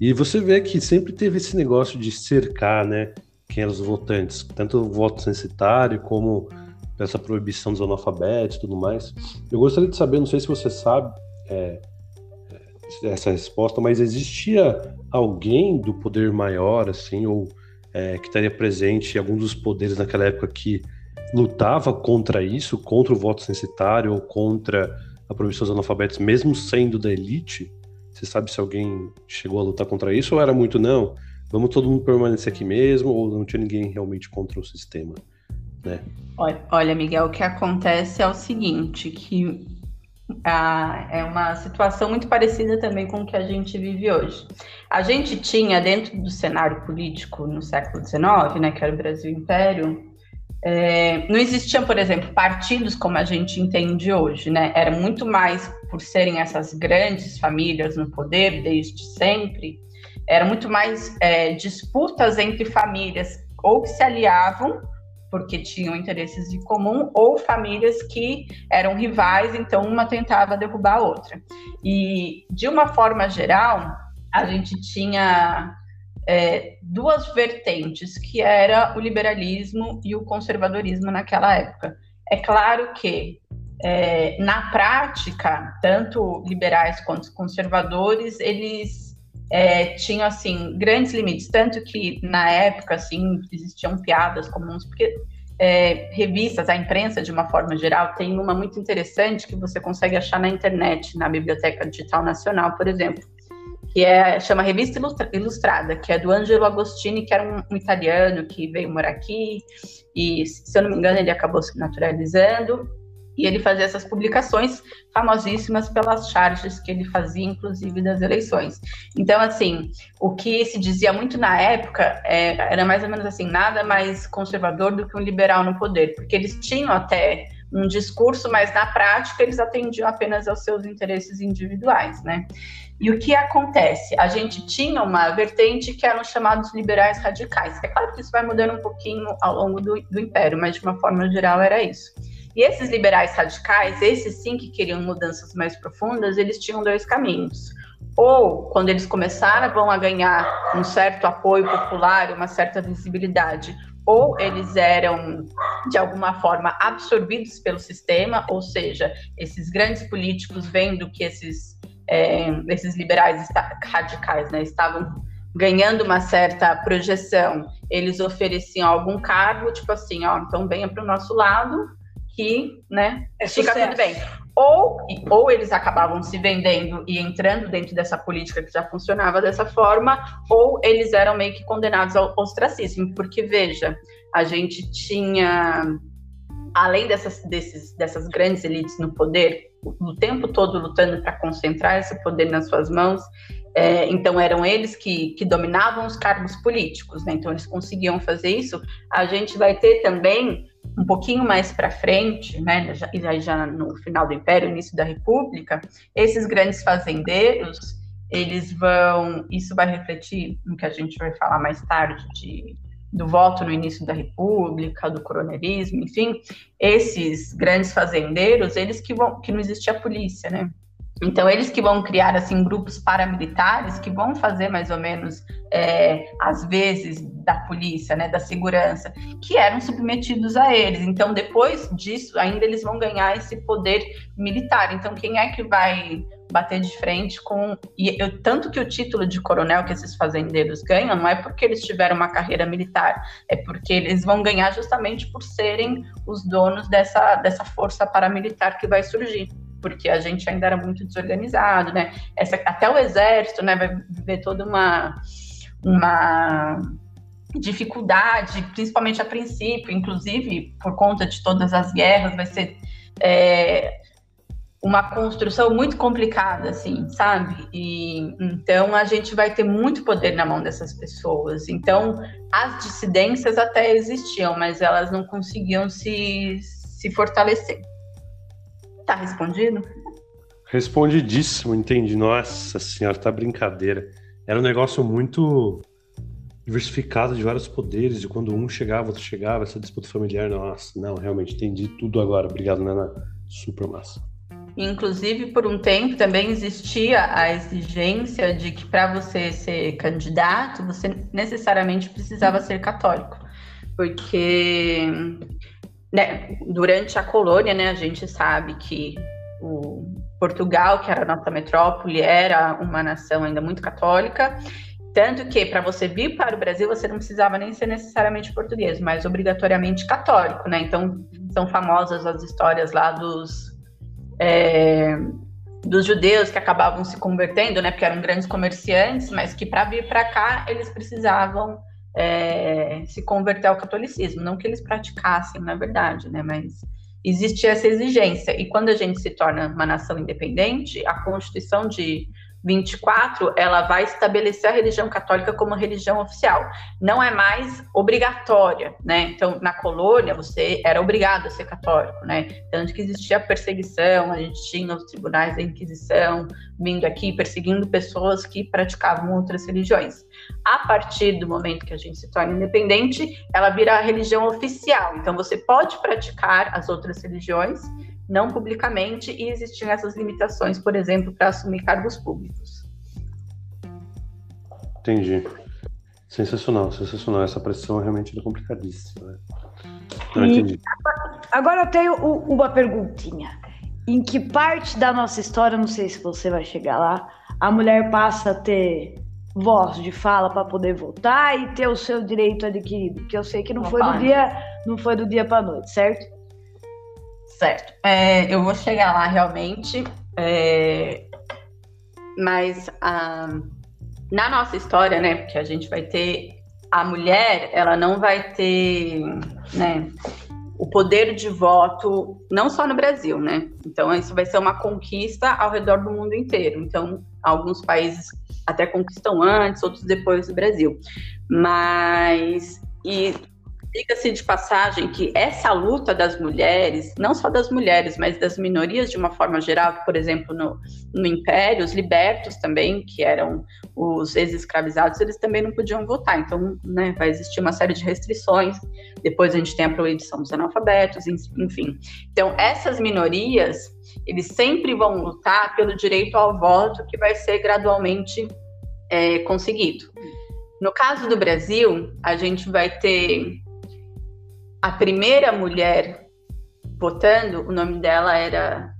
Speaker 1: E você vê que sempre teve esse negócio de cercar, né, quem eram os votantes, tanto o voto censitário como dessa proibição dos analfabetos e tudo mais. Eu gostaria de saber, não sei se você sabe é, é, essa resposta, mas existia alguém do poder maior, assim, ou é, que estaria presente em algum dos poderes naquela época que lutava contra isso, contra o voto censitário ou contra a proibição dos analfabetos, mesmo sendo da elite? Você sabe se alguém chegou a lutar contra isso ou era muito não? Vamos todo mundo permanecer aqui mesmo ou não tinha ninguém realmente contra o sistema? Né?
Speaker 3: Olha, Miguel, o que acontece é o seguinte, que ah, é uma situação muito parecida também com o que a gente vive hoje. A gente tinha dentro do cenário político no século XIX, né, que era o Brasil Império, é, não existiam, por exemplo, partidos como a gente entende hoje, né? Era muito mais por serem essas grandes famílias no poder desde sempre, era muito mais é, disputas entre famílias ou que se aliavam porque tinham interesses em comum, ou famílias que eram rivais, então uma tentava derrubar a outra. E, de uma forma geral, a gente tinha é, duas vertentes, que era o liberalismo e o conservadorismo naquela época. É claro que, é, na prática, tanto liberais quanto conservadores, eles é, tinham assim grandes limites, tanto que na época assim existiam piadas comuns, porque é, revistas, a imprensa de uma forma geral tem uma muito interessante que você consegue achar na internet, na Biblioteca Digital Nacional, por exemplo, que é chama Revista Ilustrada, que é do Angelo Agostini, que era um, um italiano que veio morar aqui e, se eu não me engano, ele acabou se naturalizando e ele fazia essas publicações famosíssimas pelas charges que ele fazia, inclusive das eleições. Então, assim, o que se dizia muito na época é, era mais ou menos assim, nada mais conservador do que um liberal no poder, porque eles tinham até um discurso, mas na prática eles atendiam apenas aos seus interesses individuais, né? E o que acontece? A gente tinha uma vertente que eram chamados liberais radicais. É claro que isso vai mudando um pouquinho ao longo do, do Império, mas de uma forma geral era isso. E esses liberais radicais, esses sim que queriam mudanças mais profundas, eles tinham dois caminhos. Ou, quando eles começaram a ganhar um certo apoio popular, uma certa visibilidade, ou eles eram de alguma forma absorvidos pelo sistema, ou seja, esses grandes políticos vendo que esses, é, esses liberais radicais né, estavam ganhando uma certa projeção, eles ofereciam algum cargo, tipo assim, ó, então venha para o nosso lado que, né, é fica tudo bem. Ou, ou eles acabavam se vendendo e entrando dentro dessa política que já funcionava dessa forma, ou eles eram meio que condenados ao ostracismo, porque veja, a gente tinha, além dessas, desses, dessas grandes elites no poder, o tempo todo lutando para concentrar esse poder nas suas mãos, é, então eram eles que, que dominavam os cargos políticos, né? então eles conseguiam fazer isso. A gente vai ter também um pouquinho mais para frente, né, já, já no final do Império, início da República, esses grandes fazendeiros, eles vão, isso vai refletir no que a gente vai falar mais tarde de, do voto no início da República, do coronelismo, enfim, esses grandes fazendeiros, eles que vão, que não existia polícia, né? Então, eles que vão criar, assim, grupos paramilitares que vão fazer mais ou menos, é, às vezes, da polícia, né, da segurança, que eram submetidos a eles. Então, depois disso, ainda eles vão ganhar esse poder militar. Então, quem é que vai bater de frente com. E eu, tanto que o título de coronel que esses fazendeiros ganham não é porque eles tiveram uma carreira militar, é porque eles vão ganhar justamente por serem os donos dessa, dessa força paramilitar que vai surgir porque a gente ainda era muito desorganizado, né? Essa, até o exército, né, vai viver toda uma, uma dificuldade, principalmente a princípio, inclusive por conta de todas as guerras, vai ser é, uma construção muito complicada, assim, sabe? E então a gente vai ter muito poder na mão dessas pessoas. Então as dissidências até existiam, mas elas não conseguiam se, se fortalecer. Tá respondido?
Speaker 1: Respondidíssimo, entendi. Nossa senhora, tá brincadeira. Era um negócio muito diversificado de vários poderes, e quando um chegava, outro chegava, essa disputa familiar, nossa, não, realmente entendi tudo agora. Obrigado, Nana. Super massa.
Speaker 3: Inclusive, por um tempo também existia a exigência de que para você ser candidato, você necessariamente precisava ser católico. Porque né, durante a colônia, né, a gente sabe que o Portugal, que era a nossa metrópole, era uma nação ainda muito católica, tanto que para você vir para o Brasil você não precisava nem ser necessariamente português, mas obrigatoriamente católico, né? Então são famosas as histórias lá dos é, dos judeus que acabavam se convertendo, né? Porque eram grandes comerciantes, mas que para vir para cá eles precisavam é, se converter ao catolicismo. Não que eles praticassem, na verdade, né? Mas existe essa exigência. E quando a gente se torna uma nação independente, a Constituição de 24, ela vai estabelecer a religião católica como religião oficial. Não é mais obrigatória, né? Então, na colônia, você era obrigado a ser católico, né? Tanto que existia perseguição, a gente tinha os tribunais da Inquisição vindo aqui perseguindo pessoas que praticavam outras religiões. A partir do momento que a gente se torna independente, ela vira a religião oficial. Então, você pode praticar as outras religiões, não publicamente, e existiam essas limitações, por exemplo, para assumir cargos públicos.
Speaker 1: Entendi. Sensacional, sensacional. Essa pressão é realmente é complicadíssima. Né? Não, entendi.
Speaker 2: Agora eu tenho uma perguntinha. Em que parte da nossa história, não sei se você vai chegar lá, a mulher passa a ter voz de fala para poder votar e ter o seu direito adquirido? Porque eu sei que não foi do dia, não foi do dia para noite, certo?
Speaker 3: Certo. É, eu vou chegar lá realmente, é, mas a, na nossa história, né, porque a gente vai ter a mulher, ela não vai ter, né, o poder de voto não só no Brasil, né? Então isso vai ser uma conquista ao redor do mundo inteiro. Então alguns países até conquistam antes, outros depois do Brasil. Mas e Diga-se de passagem que essa luta das mulheres, não só das mulheres, mas das minorias de uma forma geral, por exemplo, no, no Império, os libertos também, que eram os ex-escravizados, eles também não podiam votar. Então, né, vai existir uma série de restrições. Depois a gente tem a proibição dos analfabetos, enfim. Então, essas minorias, eles sempre vão lutar pelo direito ao voto, que vai ser gradualmente é, conseguido. No caso do Brasil, a gente vai ter a primeira mulher votando, o nome dela era,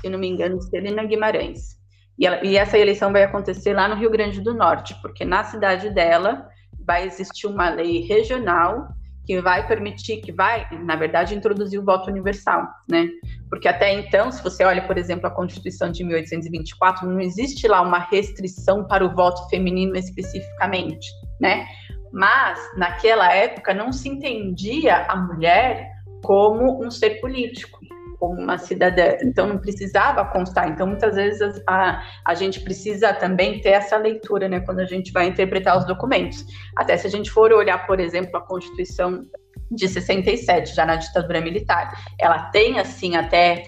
Speaker 3: se não me engano, Celina Guimarães. E, ela, e, essa eleição vai acontecer lá no Rio Grande do Norte, porque na cidade dela vai existir uma lei regional que vai permitir, que vai, na verdade, introduzir o voto universal, né? Porque até então, se você olha, por exemplo, a Constituição de 1824, não existe lá uma restrição para o voto feminino especificamente, né? Mas, naquela época, não se entendia a mulher como um ser político, como uma cidadã. Então, não precisava constar. Então, muitas vezes, a, a gente precisa também ter essa leitura, né, quando a gente vai interpretar os documentos. Até se a gente for olhar, por exemplo, a Constituição de 67, já na ditadura militar, ela tem, assim, até,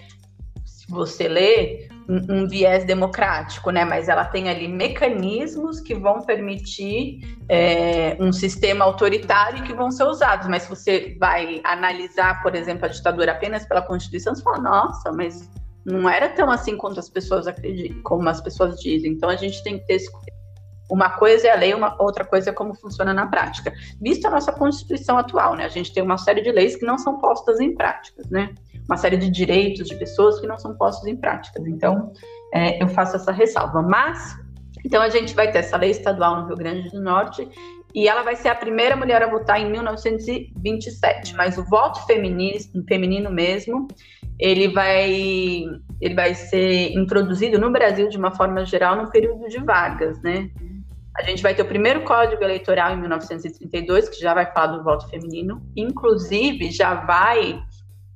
Speaker 3: se você ler, um, um, viés democrático, né? Mas ela tem ali mecanismos que vão permitir é, um sistema autoritário que vão ser usados. Mas se você vai analisar, por exemplo, a ditadura apenas pela Constituição, você fala, nossa, mas não era tão assim quanto as pessoas acreditam, como as pessoas dizem. Então a gente tem que ter esse uma coisa é a lei, uma outra coisa é como funciona na prática. Vista a nossa Constituição atual, né? A gente tem uma série de leis que não são postas em práticas, né? uma série de direitos de pessoas que não são postos em práticas. Então, é, eu faço essa ressalva. Mas, então a gente vai ter essa lei estadual no Rio Grande do Norte e ela vai ser a primeira mulher a votar em 1927. Mas o voto feminino, feminino mesmo, ele vai, ele vai ser introduzido no Brasil de uma forma geral no período de Vargas, né? A gente vai ter o primeiro Código Eleitoral em 1932, que já vai falar do voto feminino, inclusive já vai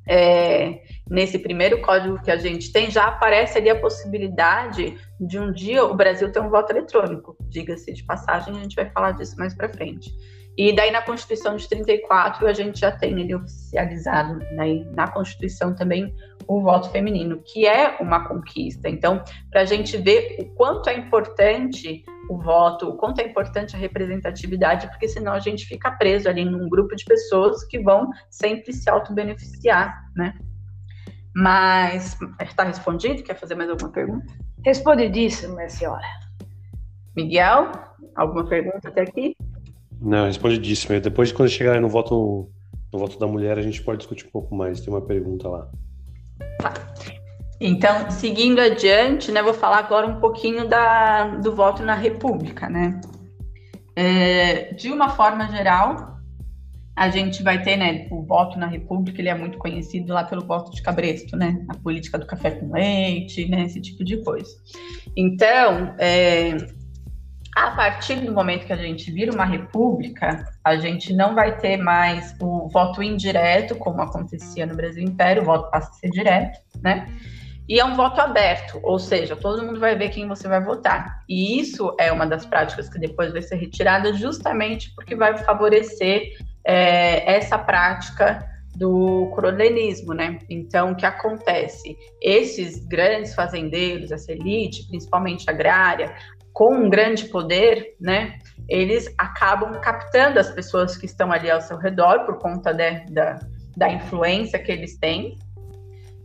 Speaker 3: é, nesse primeiro código que a gente tem, já aparece ali a possibilidade de um dia o Brasil ter um voto eletrônico. Diga-se de passagem, a gente vai falar disso mais para frente. E daí na Constituição de 34 a gente já tem ele oficializado né, na Constituição também o voto feminino, que é uma conquista. Então, para a gente ver o quanto é importante o voto, o quanto é importante a representatividade, porque senão a gente fica preso ali num grupo de pessoas que vão sempre se auto-beneficiar, né? Mas está respondido? Quer fazer mais alguma pergunta?
Speaker 2: Respondidíssimo, minha senhora.
Speaker 3: Miguel, alguma pergunta até aqui?
Speaker 1: Não, respondidíssimo. Depois, quando chegar no voto, no voto da mulher, a gente pode discutir um pouco mais. Tem uma pergunta lá.
Speaker 3: Tá. Então, seguindo adiante, né, vou falar agora um pouquinho da, do voto na República, né? É, de uma forma geral, a gente vai ter, né, o voto na República, ele é muito conhecido lá pelo voto de cabresto, né? A política do café com leite, né, esse tipo de coisa. Então, é, a partir do momento que a gente vira uma república, a gente não vai ter mais o voto indireto, como acontecia no Brasil Império, o voto passa a ser direto, né? E é um voto aberto, ou seja, todo mundo vai ver quem você vai votar. E isso é uma das práticas que depois vai ser retirada, justamente porque vai favorecer é, essa prática do coronelismo, né? Então, o que acontece? Esses grandes fazendeiros, essa elite, principalmente agrária, com um grande poder, né? Eles acabam captando as pessoas que estão ali ao seu redor por conta de, da, da influência que eles têm.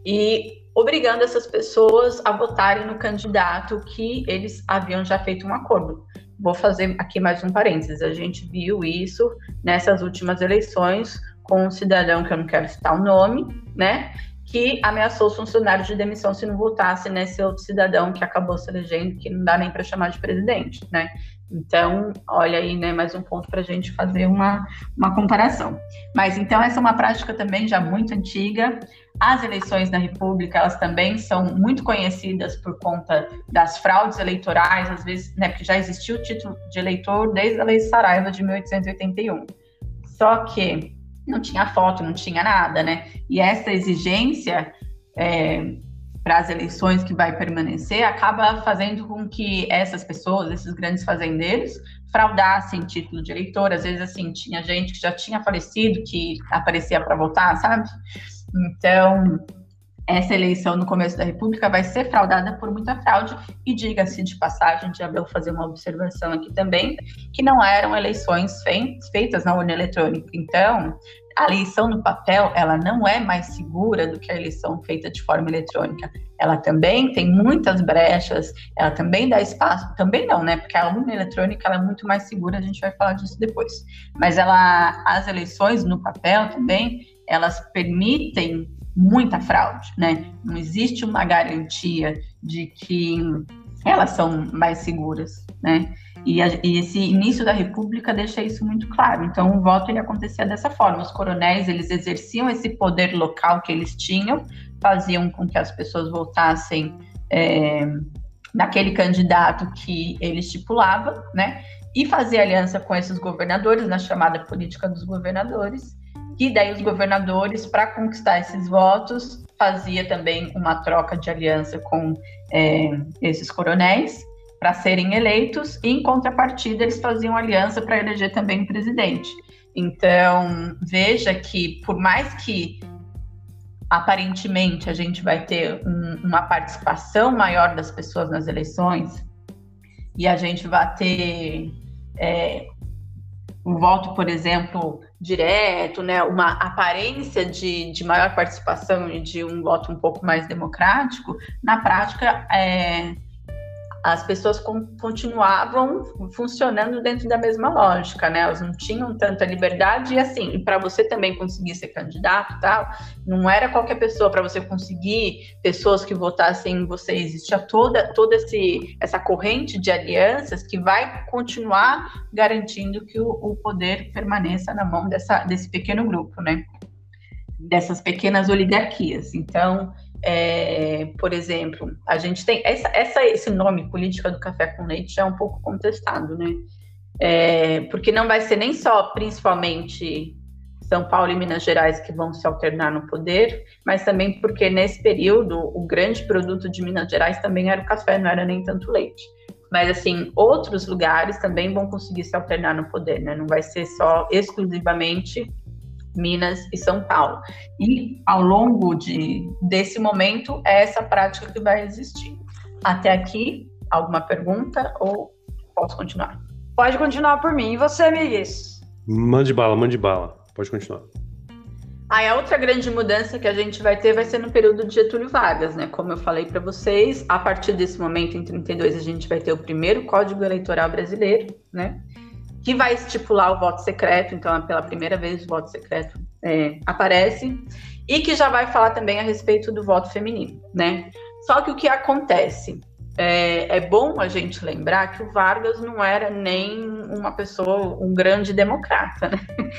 Speaker 3: E obrigando essas pessoas a votarem no candidato que eles haviam já feito um acordo. Vou fazer aqui mais um parênteses. A gente viu isso nessas últimas eleições com um cidadão que eu não quero citar o nome, né? Que ameaçou os funcionários de demissão se não votasse nesse outro cidadão que acabou se elegendo, que não dá nem para chamar de presidente, né? Então, olha aí, né, mais um ponto para a gente fazer uma, uma comparação. Mas então, essa é uma prática também já muito antiga. As eleições na República, elas também são muito conhecidas por conta das fraudes eleitorais, às vezes, né, porque já existiu o título de eleitor desde a Lei Saraiva de 1881. Só que não tinha foto, não tinha nada, né? E essa exigência é, para as eleições que vai permanecer, acaba fazendo com que essas pessoas, esses grandes fazendeiros, fraudassem título de eleitor. Às vezes, assim, tinha gente que já tinha falecido, que aparecia para votar, sabe? Então, essa eleição no começo da República vai ser fraudada por muita fraude, e diga-se de passagem, de Abel fazer uma observação aqui também, que não eram eleições feitas na urna eletrônica. Então, a eleição no papel, ela não é mais segura do que a eleição feita de forma eletrônica. Ela também tem muitas brechas, ela também dá espaço, também não, né? Porque a urna eletrônica ela é muito mais segura, a gente vai falar disso depois. Mas ela, as eleições no papel também, elas permitem muita fraude, né? Não existe uma garantia de que elas são mais seguras, né? E, a, e, esse início da República deixa isso muito claro. Então, o voto ele acontecia dessa forma. Os coronéis eles exerciam esse poder local que eles tinham, faziam com que as pessoas votassem é, naquele candidato que ele estipulava, né? E fazia aliança com esses governadores na chamada política dos governadores. E daí os governadores, para conquistar esses votos, fazia também uma troca de aliança com é, esses coronéis para serem eleitos, e em contrapartida eles faziam aliança para eleger também o presidente. Então, veja que por mais que aparentemente a gente vai ter um, uma participação maior das pessoas nas eleições e a gente vai ter é, um voto, por exemplo, direto, né, uma aparência de, de maior participação e de um voto um pouco mais democrático, na prática, é, as pessoas continuavam funcionando dentro da mesma lógica, né? Elas não tinham tanta liberdade e assim, para você também conseguir ser candidato, tal, não era qualquer pessoa para você conseguir pessoas que votassem em você. Existia toda toda esse essa corrente de alianças que vai continuar garantindo que o, o poder permaneça na mão dessa desse pequeno grupo, né? Dessas pequenas oligarquias. Então, é, por exemplo, a gente tem essa, essa, esse nome política do café com leite já é um pouco contestado, né? É, porque não vai ser nem só, principalmente, São Paulo e Minas Gerais que vão se alternar no poder, mas também porque nesse período o grande produto de Minas Gerais também era o café, não era nem tanto leite. Mas assim, outros lugares também vão conseguir se alternar no poder, né? Não vai ser só exclusivamente Minas e São Paulo. E ao longo de, desse momento, é essa prática que vai existir. Até aqui, alguma pergunta ou posso continuar?
Speaker 2: Pode continuar por mim. E você, Miguel?
Speaker 1: Mande bala, mande bala. Pode continuar.
Speaker 3: Aí a outra grande mudança que a gente vai ter vai ser no período de Getúlio Vargas, né? Como eu falei para vocês, a partir desse momento, em 32, a gente vai ter o primeiro Código Eleitoral Brasileiro, né? Que vai estipular o voto secreto, então pela primeira vez o voto secreto é, aparece, e que já vai falar também a respeito do voto feminino, né? Só que o que acontece? É, é, bom a gente lembrar que o Vargas não era nem uma pessoa, um grande democrata, né?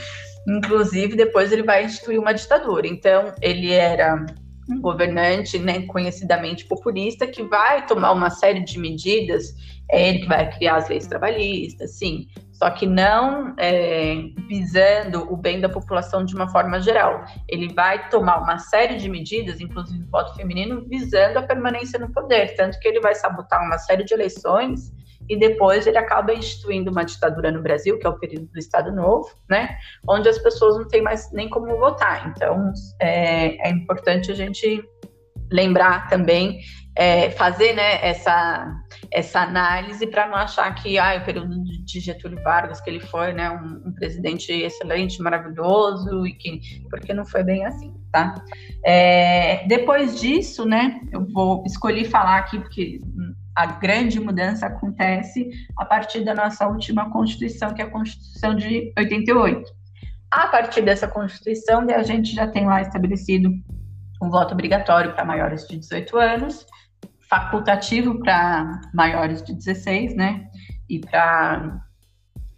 Speaker 3: Inclusive, depois ele vai instituir uma ditadura. Então, ele era um governante né, conhecidamente populista que vai tomar uma série de medidas, é ele que vai criar as leis trabalhistas, sim, só que não é, visando o bem da população de uma forma geral. Ele vai tomar uma série de medidas, inclusive o voto feminino, visando a permanência no poder, tanto que ele vai sabotar uma série de eleições e depois ele acaba instituindo uma ditadura no Brasil, que é o período do Estado Novo, né, onde as pessoas não têm mais nem como votar. Então, é, é importante a gente lembrar também, é, fazer né, essa, essa análise para não achar que ah, o período de Getúlio Vargas, que ele foi né, um, um, presidente excelente, maravilhoso, e que, porque não foi bem assim, tá? É, depois disso, né, eu vou escolher falar aqui, porque a grande mudança acontece a partir da nossa última Constituição, que é a Constituição de 88. A partir dessa Constituição, a gente já tem lá estabelecido um voto obrigatório para maiores de 18 anos, facultativo para maiores de 16, né? E para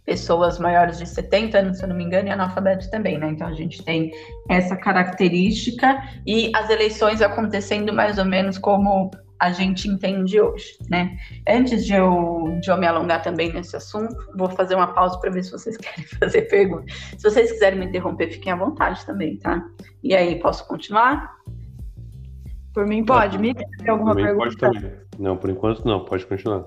Speaker 3: pessoas maiores de 70 anos, se eu não me engano, e analfabetos também, né? Então a gente tem essa característica e as eleições acontecendo mais ou menos como a gente entende hoje, né? Antes de eu, de eu me alongar também nesse assunto, vou fazer uma pausa para ver se vocês querem fazer perguntas. Se vocês quiserem me interromper, fiquem à vontade também, tá? E aí, posso continuar?
Speaker 2: Por mim pode, me tem alguma
Speaker 1: por mim
Speaker 2: pergunta?
Speaker 1: Pode também. Não, por enquanto não, pode continuar.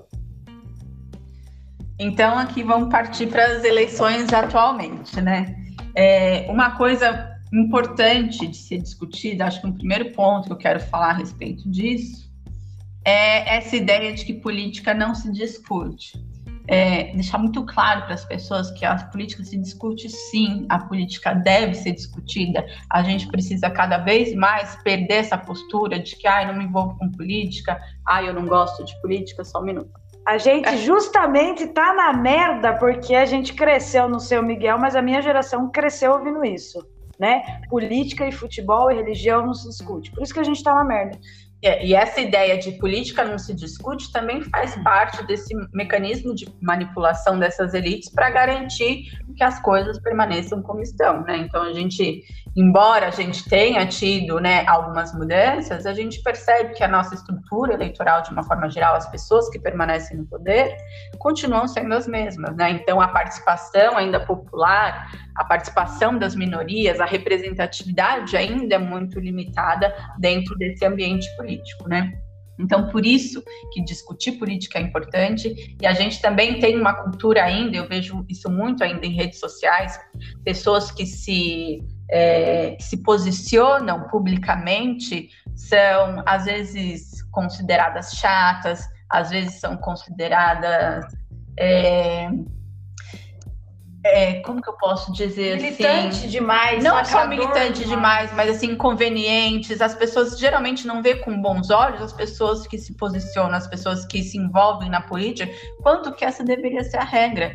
Speaker 3: Então aqui vamos partir para as eleições atualmente, né? É, uma coisa importante de ser discutida, acho que um primeiro ponto que eu quero falar a respeito disso é essa ideia de que política não se discute. É, deixar muito claro para as pessoas que a política se discute sim, a política deve ser discutida. A gente precisa cada vez mais perder essa postura de que, ah, eu não me envolvo com política, ah, eu não gosto de política, só um minuto.
Speaker 2: A gente justamente tá na merda porque a gente cresceu no seu Miguel, mas a minha geração cresceu ouvindo isso, né? Política e futebol e religião não se discute. Por isso que a gente tá na merda.
Speaker 3: E essa ideia de política não se discute também faz parte desse mecanismo de manipulação dessas elites para garantir que as coisas permaneçam como estão, né? Então a gente, embora a gente tenha tido, né, algumas mudanças, a gente percebe que a nossa estrutura eleitoral, de uma forma geral, as pessoas que permanecem no poder, continuam sendo as mesmas, né? Então a participação ainda popular, a participação das minorias, a representatividade ainda é muito limitada dentro desse ambiente político, né? Então, por isso que discutir política é importante, e a gente também tem uma cultura ainda, eu vejo isso muito ainda em redes sociais, pessoas que se, é, se posicionam publicamente são, às vezes, consideradas chatas, às vezes são consideradas. É, é, como que eu posso dizer
Speaker 2: militante
Speaker 3: assim?
Speaker 2: demais.
Speaker 3: Não só militante demais, mas assim, inconvenientes. As pessoas geralmente não vê com bons olhos as pessoas que se posicionam, as pessoas que se envolvem na política, quanto que essa deveria ser a regra.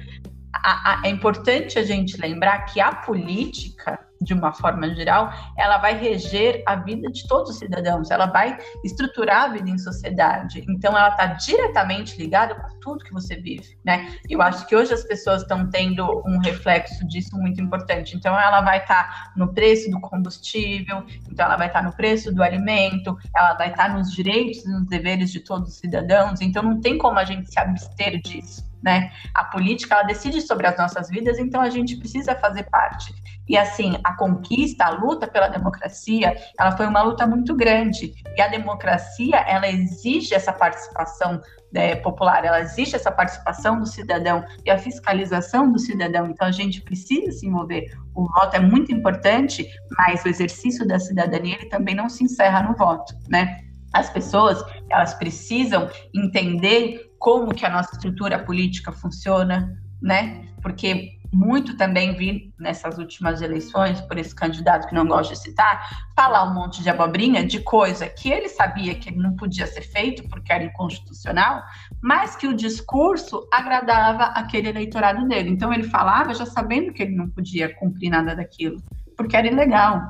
Speaker 3: A, a, é importante a gente lembrar que a política de uma forma geral, ela vai reger a vida de todos os cidadãos, ela vai estruturar a vida em sociedade. Então, ela está diretamente ligada com tudo que você vive, né? Eu acho que hoje as pessoas estão tendo um reflexo disso muito importante. Então, ela vai estar tá no preço do combustível, então ela vai estar tá no preço do alimento, ela vai estar tá nos direitos e nos deveres de todos os cidadãos. Então, não tem como a gente se abster disso. Né? A política ela decide sobre as nossas vidas, então a gente precisa fazer parte. E assim, a conquista, a luta pela democracia, ela foi uma luta muito grande. E a democracia, ela exige essa participação é, popular, ela exige essa participação do cidadão e a fiscalização do cidadão. Então a gente precisa se envolver. O voto é muito importante, mas o exercício da cidadania ele também não se encerra no voto, né? As pessoas, elas precisam entender como que a nossa estrutura política funciona, né? Porque muito também vi nessas últimas eleições, por esse candidato que não gosto de citar, falar um monte de abobrinha de coisa que ele sabia que não podia ser feito porque era inconstitucional, mas que o discurso agradava aquele eleitorado dele. Então ele falava já sabendo que ele não podia cumprir nada daquilo, porque era ilegal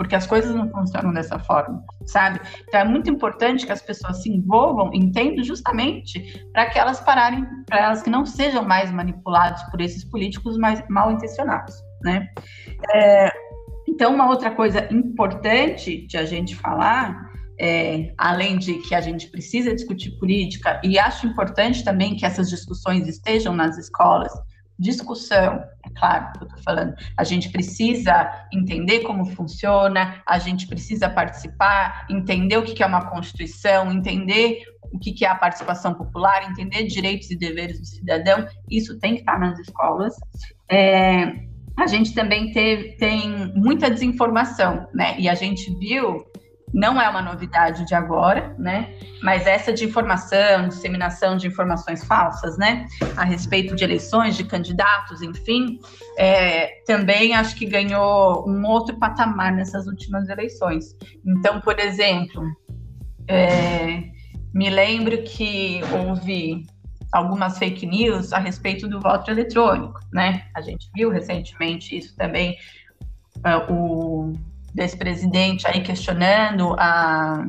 Speaker 3: porque as coisas não funcionam dessa forma, sabe? Então é muito importante que as pessoas se envolvam, entendam justamente para que elas pararem, para elas que não sejam mais manipuladas por esses políticos mais mal intencionados, né? É, então uma outra coisa importante de a gente falar é, além de que a gente precisa discutir política, e acho importante também que essas discussões estejam nas escolas, discussão, é claro que eu estou falando. A gente precisa entender como funciona, a gente precisa participar, entender o que é uma Constituição, entender o que é a participação popular, entender direitos e deveres do cidadão. Isso tem que estar nas escolas. É, a gente também teve, tem muita desinformação, né? E a gente viu não é uma novidade de agora, né? Mas essa de informação, disseminação de informações falsas, né? A respeito de eleições, de candidatos, enfim, é, também acho que ganhou um outro patamar nessas últimas eleições. Então, por exemplo, é, me lembro que houve algumas fake news a respeito do voto eletrônico, né? A gente viu recentemente isso também. Uh, o desse presidente aí questionando a,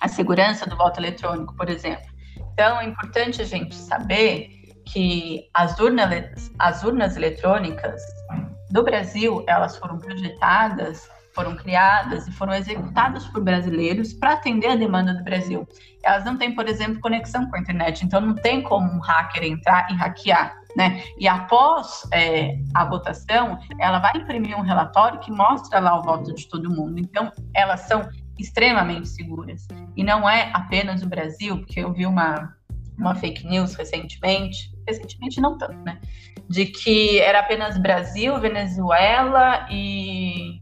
Speaker 3: a segurança do voto eletrônico, por exemplo. Então, é importante a gente saber que as urnas, as urnas eletrônicas do Brasil, elas foram projetadas, foram criadas e foram executadas por brasileiros para atender a demanda do Brasil. Elas não têm, por exemplo, conexão com a internet, então não tem como um hacker entrar e hackear né? E após é, a votação, ela vai imprimir um relatório que mostra lá o voto de todo mundo. Então, elas são extremamente seguras. E não é apenas o Brasil, porque eu vi uma, uma fake news recentemente, recentemente não tanto, né? De que era apenas Brasil, Venezuela e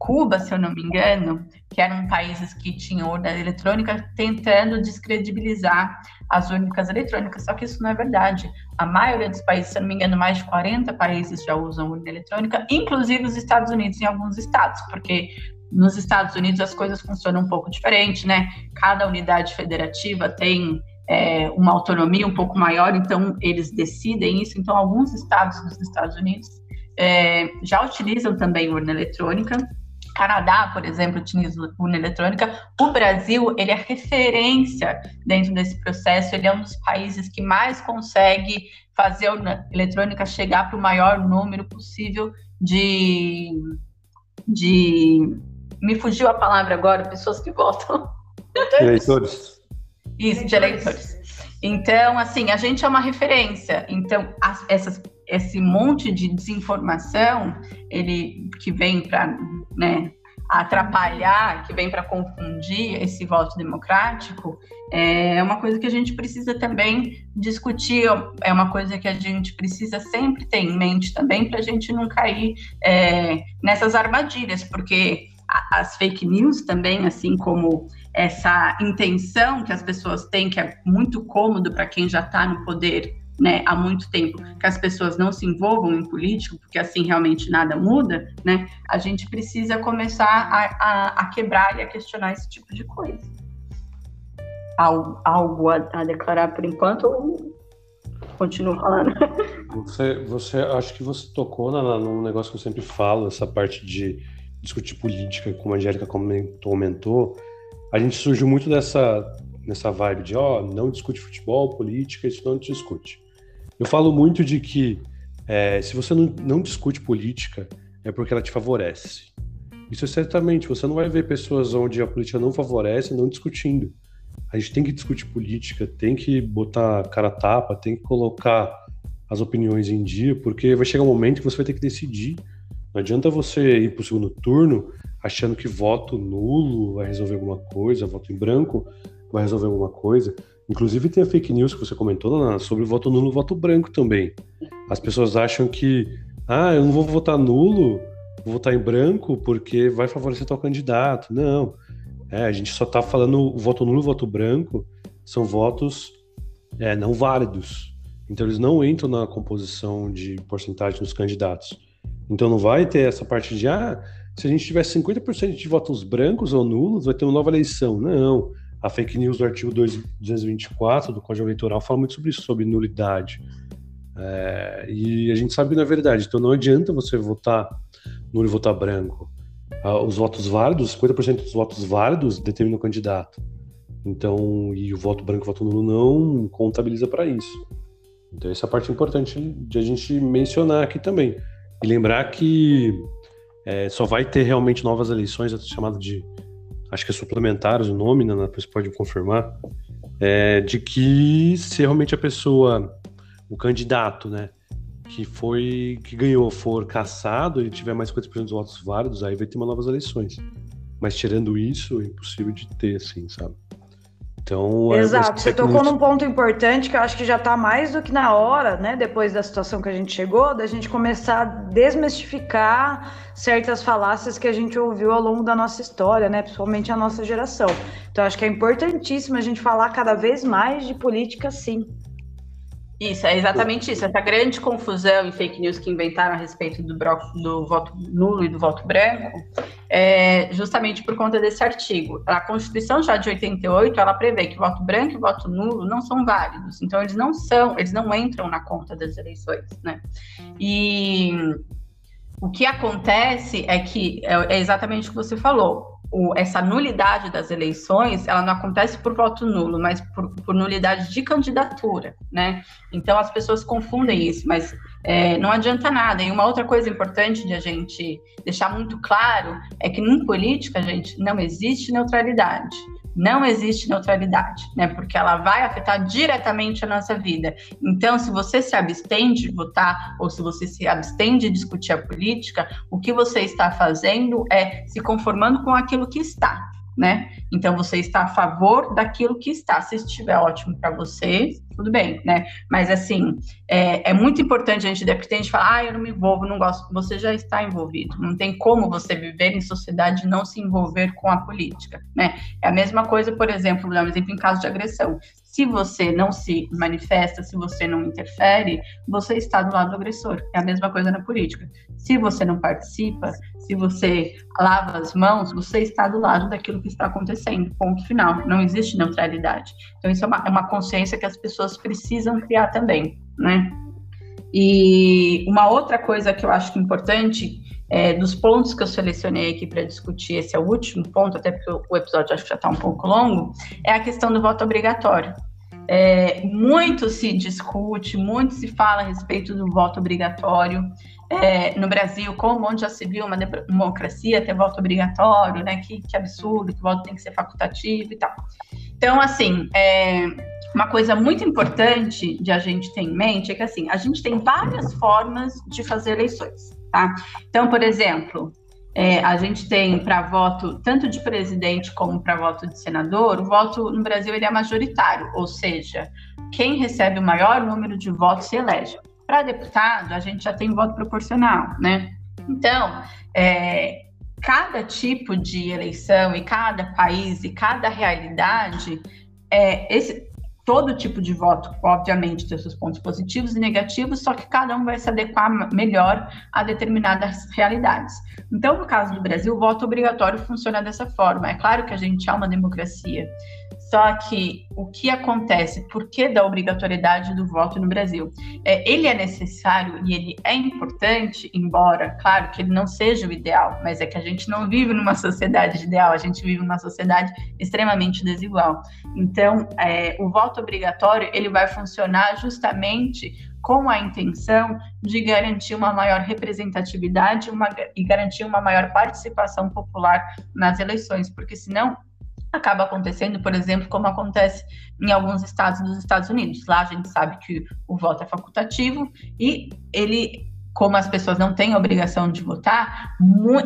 Speaker 3: Cuba, se eu não me engano, que eram países que tinham urna eletrônica, tentando descredibilizar as urnas eletrônicas. Só que isso não é verdade. A maioria dos países, se eu não me engano, mais de 40 países já usam urna eletrônica, inclusive os Estados Unidos em alguns estados, porque nos Estados Unidos as coisas funcionam um pouco diferente, né? Cada unidade federativa tem é, uma autonomia um pouco maior, então eles decidem isso. Então, alguns estados dos Estados Unidos é, já utilizam também urna eletrônica. Canadá, por exemplo, utiliza urna eletrônica. O Brasil, ele é referência dentro desse processo. Ele é um dos países que mais consegue fazer a urna eletrônica chegar para o maior número possível de, de... Me fugiu a palavra agora, pessoas que votam.
Speaker 1: Eleitores.
Speaker 3: Isso, de eleitores. Então, assim, a gente é uma referência. Então, as, essas, esse monte de desinformação, ele que vem para né, atrapalhar, que vem para confundir esse voto democrático, é uma coisa que a gente precisa também discutir, é uma coisa que a gente precisa sempre ter em mente também, para a gente não cair é, nessas armadilhas, porque as fake news também, assim como essa intenção que as pessoas têm, que é muito cômodo para quem já está no poder né, há muito tempo, que as pessoas não se envolvam em político, porque assim realmente nada muda, né, a gente precisa começar a, a, a quebrar e a questionar esse tipo de coisa. Algo, algo a, a declarar por enquanto ou continuo falando?
Speaker 1: Você, você acho que você tocou na, num negócio que eu sempre falo, essa parte de discutir política, como a Angélica comentou, comentou a gente surgiu muito dessa, nessa vibe de, ó, oh, não discute futebol, política, isso não discute. Eu falo muito de que é, se você não, não discute política, é porque ela te favorece. Isso é certamente, você não vai ver pessoas onde a política não favorece não discutindo. A gente tem que discutir política, tem que botar cara a tapa, tem que colocar as opiniões em dia, porque vai chegar um momento que você vai ter que decidir. Não adianta você ir para o segundo turno achando que voto nulo vai resolver alguma coisa, voto em branco vai resolver alguma coisa. Inclusive tem a fake news que você comentou Ana, sobre voto nulo e voto branco também. As pessoas acham que, ah, eu não vou votar nulo, vou votar em branco porque vai favorecer tal candidato. Não. É, a gente só está falando o voto nulo e voto branco são votos é, não válidos. Então eles não entram na composição de porcentagem dos candidatos. Então não vai ter essa parte de, ah, se a gente tiver 50% de votos brancos ou nulos, vai ter uma nova eleição. Não. A fake news do artigo 224 do Código Eleitoral fala muito sobre isso, sobre nulidade. É, e a gente sabe não é verdade. Então não adianta você votar nulo e votar branco. Ah, os votos válidos, 50% dos votos válidos determinam o candidato. Então, e o voto branco e o voto nulo não contabiliza para isso. Então, essa é a parte importante de a gente mencionar aqui também. E lembrar que é, só vai ter realmente novas eleições, é chamado de, acho que é suplementares o nome, né, você pode confirmar, é, de que se realmente a pessoa, o candidato, né, que foi, que ganhou, for caçado e tiver mais 50% dos votos válidos, aí vai ter uma novas eleições. Mas tirando isso, é impossível de ter, assim, sabe?
Speaker 2: Então, é Exato, você tocou num ponto importante que eu acho que já está mais do que na hora, né, depois da situação que a gente chegou, da gente começar a desmistificar certas falácias que a gente ouviu ao longo da nossa história, né, principalmente a nossa geração. Então, acho que é importantíssimo a gente falar cada vez mais de política, sim.
Speaker 3: Isso, é exatamente isso. Essa grande confusão e fake news que inventaram a respeito do, do voto nulo e do voto branco é justamente por conta desse artigo. A Constituição já de 88, ela prevê que voto branco e voto nulo não são válidos. Então, eles não são, eles não entram na conta das eleições, né? E o que acontece é que é, é exatamente o que você falou o, essa nulidade das eleições, ela não acontece por voto nulo, mas por, por nulidade de candidatura, né? Então as pessoas confundem isso, mas é, não adianta nada. E uma outra coisa importante de a gente deixar muito claro é que em política, gente, não existe neutralidade não existe neutralidade, né? Porque ela vai afetar diretamente a nossa vida. Então, se você se abstém de votar ou se você se abstém de discutir a política, o que você está fazendo é se conformando com aquilo que está. Né? Então você está a favor daquilo que está. Se estiver ótimo para você, tudo bem, né? Mas assim, é, é muito importante a gente, porque a gente fala, ah, eu não me envolvo, não gosto. Você já está envolvido. Não tem como você viver em sociedade e não se envolver com a política, né? É a mesma coisa, por exemplo, um exemplo em caso de agressão. Se você não se manifesta, se você não interfere, você está do lado do agressor. É a mesma coisa na política. Se você não participa, se você lava as mãos, você está do lado daquilo que está acontecendo. Ponto final. Não existe neutralidade. Então, isso é uma, é uma consciência que as pessoas precisam criar também, né? E uma outra coisa que eu acho é importante, é, dos pontos que eu selecionei aqui para discutir, esse é o último ponto, até porque o episódio acho que já está um pouco longo, é a questão do voto obrigatório. É, muito se discute, muito se fala a respeito do voto obrigatório é, no Brasil, como onde já se viu uma democracia ter voto obrigatório, né? Que, que absurdo, que o voto tem que ser facultativo e tal. Então, assim, é, uma coisa muito importante de a gente ter em mente é que, assim, a gente tem várias formas de fazer eleições, tá? Então, por exemplo, é, a gente tem para voto tanto de presidente como para voto de senador, o voto no Brasil ele é majoritário, ou seja, quem recebe o maior número de votos se elege. Para deputado, a gente já tem voto proporcional, né? Então, é, cada tipo de eleição e cada país e cada realidade, é, esse, todo tipo de voto, obviamente, tem seus pontos positivos e negativos, só que cada um vai se adequar melhor a determinadas realidades. Então, no caso do Brasil, o voto obrigatório funciona dessa forma. É claro que a gente é uma democracia, só que o que acontece, por que da obrigatoriedade do voto no Brasil? É, ele é necessário e ele é importante, embora, claro, que ele não seja o ideal, mas é que a gente não vive numa sociedade ideal, a gente vive numa sociedade extremamente desigual. Então, é, o voto obrigatório ele vai funcionar justamente com a intenção de garantir uma maior representatividade uma, e garantir uma maior participação popular nas eleições, porque senão acaba acontecendo, por exemplo, como acontece em alguns estados dos Estados Unidos. Lá a gente sabe que o voto é facultativo e ele como as pessoas não têm obrigação de votar,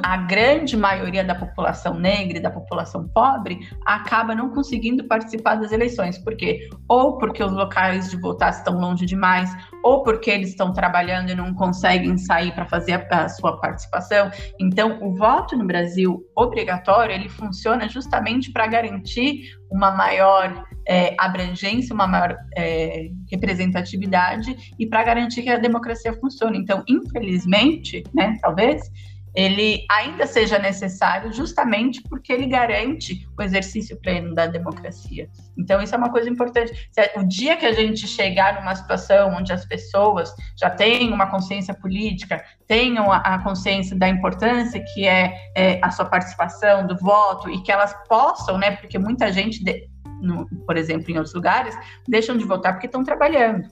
Speaker 3: a grande maioria da população negra e da população pobre acaba não conseguindo participar das eleições. Por quê? Ou porque os locais de votar estão longe demais, ou porque eles estão trabalhando e não conseguem sair para fazer a, a, sua participação. Então, o voto no Brasil obrigatório, ele funciona justamente para garantir uma maior é, abrangência, uma maior é, representatividade e para garantir que a democracia funcione. Então, infelizmente, né, talvez, ele ainda seja necessário justamente porque ele garante o exercício pleno da democracia. Então, isso é uma coisa importante. O dia que a gente chegar numa situação onde as pessoas já têm uma consciência política, tenham a consciência da importância que é, é a sua participação, do voto, e que elas possam, né, porque muita gente no, por exemplo, em outros lugares, deixam de votar porque estão trabalhando,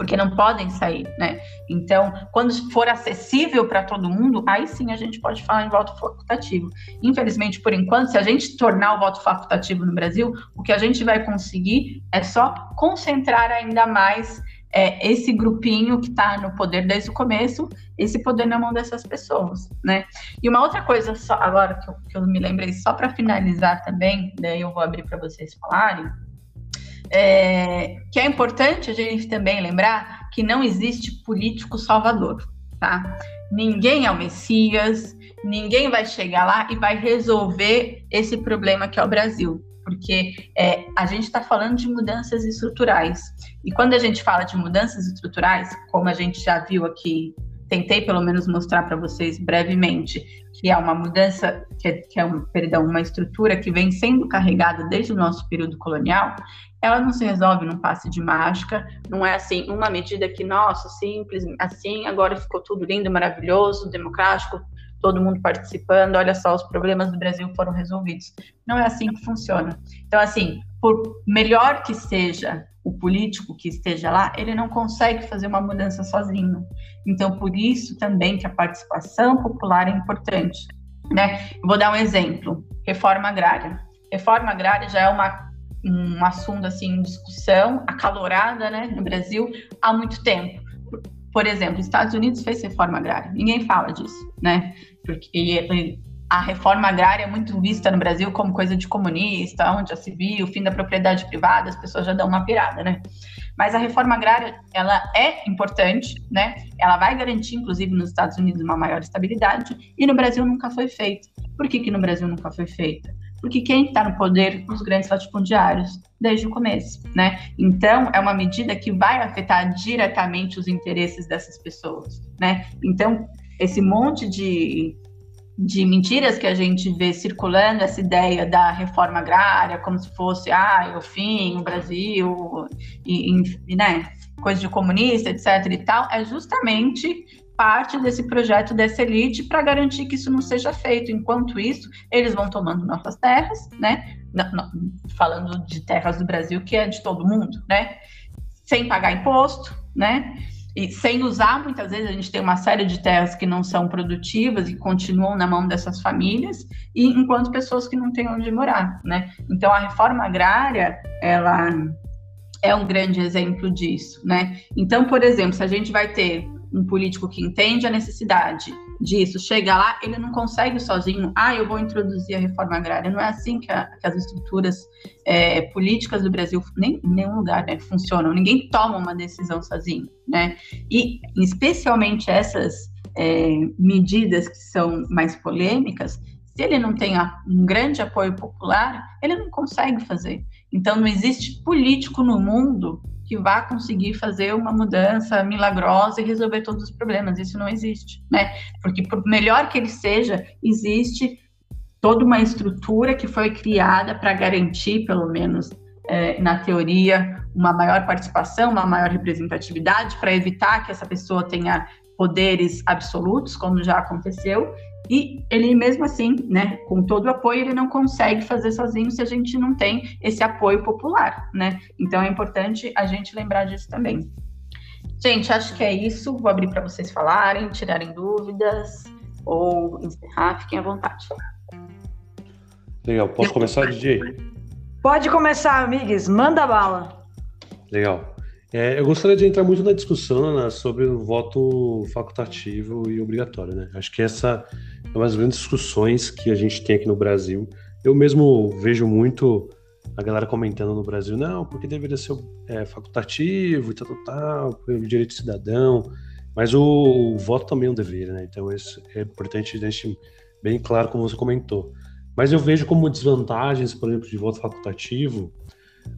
Speaker 3: porque não podem sair, né? Então, quando for acessível para todo mundo, aí sim a gente pode falar em voto facultativo. Infelizmente, por enquanto, se a gente tornar o voto facultativo no Brasil, o que a gente vai conseguir é só concentrar ainda mais é, esse grupinho que está no poder desde o começo, esse poder na mão dessas pessoas, né? E uma outra coisa, só, agora que eu, que eu me lembrei, só para finalizar também, daí eu vou abrir para vocês falarem, é, que é importante a gente também lembrar que não existe político salvador, tá? Ninguém é o Messias, ninguém vai chegar lá e vai resolver esse problema que é o Brasil porque é, a gente está falando de mudanças estruturais. E quando a gente fala de mudanças estruturais, como a gente já viu aqui, tentei pelo menos mostrar para vocês brevemente, que é uma mudança, que é, que é um, perdão, uma estrutura que vem sendo carregada desde o nosso período colonial, ela não se resolve num passe de mágica, não é assim, uma medida que, nossa, simples, assim, agora ficou tudo lindo, maravilhoso, democrático, todo mundo participando, olha só, os problemas do Brasil foram resolvidos. Não é assim que funciona. Então, assim, por melhor que seja o político que esteja lá, ele não consegue fazer uma mudança sozinho. Então, por isso também que a participação popular é importante. Né? vou dar um exemplo: reforma agrária. Reforma agrária já é uma, um assunto assim em discussão acalorada né, no Brasil há muito tempo. Por exemplo, Estados Unidos fez reforma agrária. Ninguém fala disso, né? Porque a reforma agrária é muito vista no Brasil como coisa de comunista, onde já se viu o fim da propriedade privada, as pessoas já dão uma pirada, né? Mas a reforma agrária, ela é importante, né? Ela vai garantir, inclusive, nos Estados Unidos uma maior estabilidade, e no Brasil nunca foi feita. Por que, que no Brasil nunca foi feita? Porque quem está no poder? Os grandes latifundiários, desde o começo, né? Então, é uma medida que vai afetar diretamente os interesses dessas pessoas, né? Então, esse monte de de mentiras que a gente vê circulando essa ideia da reforma agrária como se fosse ah, o fim, o Brasil, e, e né, coisa de comunista, etc. e tal, é justamente parte desse projeto dessa elite para garantir que isso não seja feito. Enquanto isso, eles vão tomando nossas terras, né? Não, não, falando de terras do Brasil, que é de todo mundo, né? Sem pagar imposto, né? E sem usar, muitas vezes a gente tem uma série de terras que não são produtivas e continuam na mão dessas famílias, e enquanto pessoas que não têm onde morar, né? Então a reforma agrária, ela é um grande exemplo disso, né? Então, por exemplo, se a gente vai ter um político que entende a necessidade disso, chega lá, ele não consegue sozinho, ah, eu vou introduzir a reforma agrária. Não é assim que, a, que as estruturas é, políticas do Brasil, nem em nenhum lugar, né, funcionam. Ninguém toma uma decisão sozinho, né? E, especialmente essas é, medidas que são mais polêmicas, se ele não tem um grande apoio popular, ele não consegue fazer. Então, não existe político no mundo que vá conseguir fazer uma mudança milagrosa e resolver todos os problemas. Isso não existe, né? Porque por melhor que ele seja, existe toda uma estrutura que foi criada para garantir, pelo menos é, na teoria, uma maior participação, uma maior representatividade, para evitar que essa pessoa tenha poderes absolutos, como já aconteceu, e ele mesmo assim, né, com todo o apoio, ele não consegue fazer sozinho se a gente não tem esse apoio popular, né? Então é importante a gente lembrar disso também. Gente, acho que é isso. Vou abrir para vocês falarem, tirarem dúvidas ou encerrar, fiquem à vontade.
Speaker 1: Legal, posso começar, DJ?
Speaker 2: Pode começar, amigos, manda bala.
Speaker 1: Legal. É, eu gostaria de entrar muito na discussão né, sobre o voto facultativo e obrigatório, né? Acho que essa é uma das grandes discussões que a gente tem aqui no Brasil. Eu mesmo vejo muito a galera comentando no Brasil, não, porque deveria ser é, facultativo e tal, tal, tal, pelo direito cidadão, mas o, o, voto também é um dever, né? Então isso é importante deixar bem claro, como você comentou. Mas eu vejo como desvantagens, por exemplo, de voto facultativo,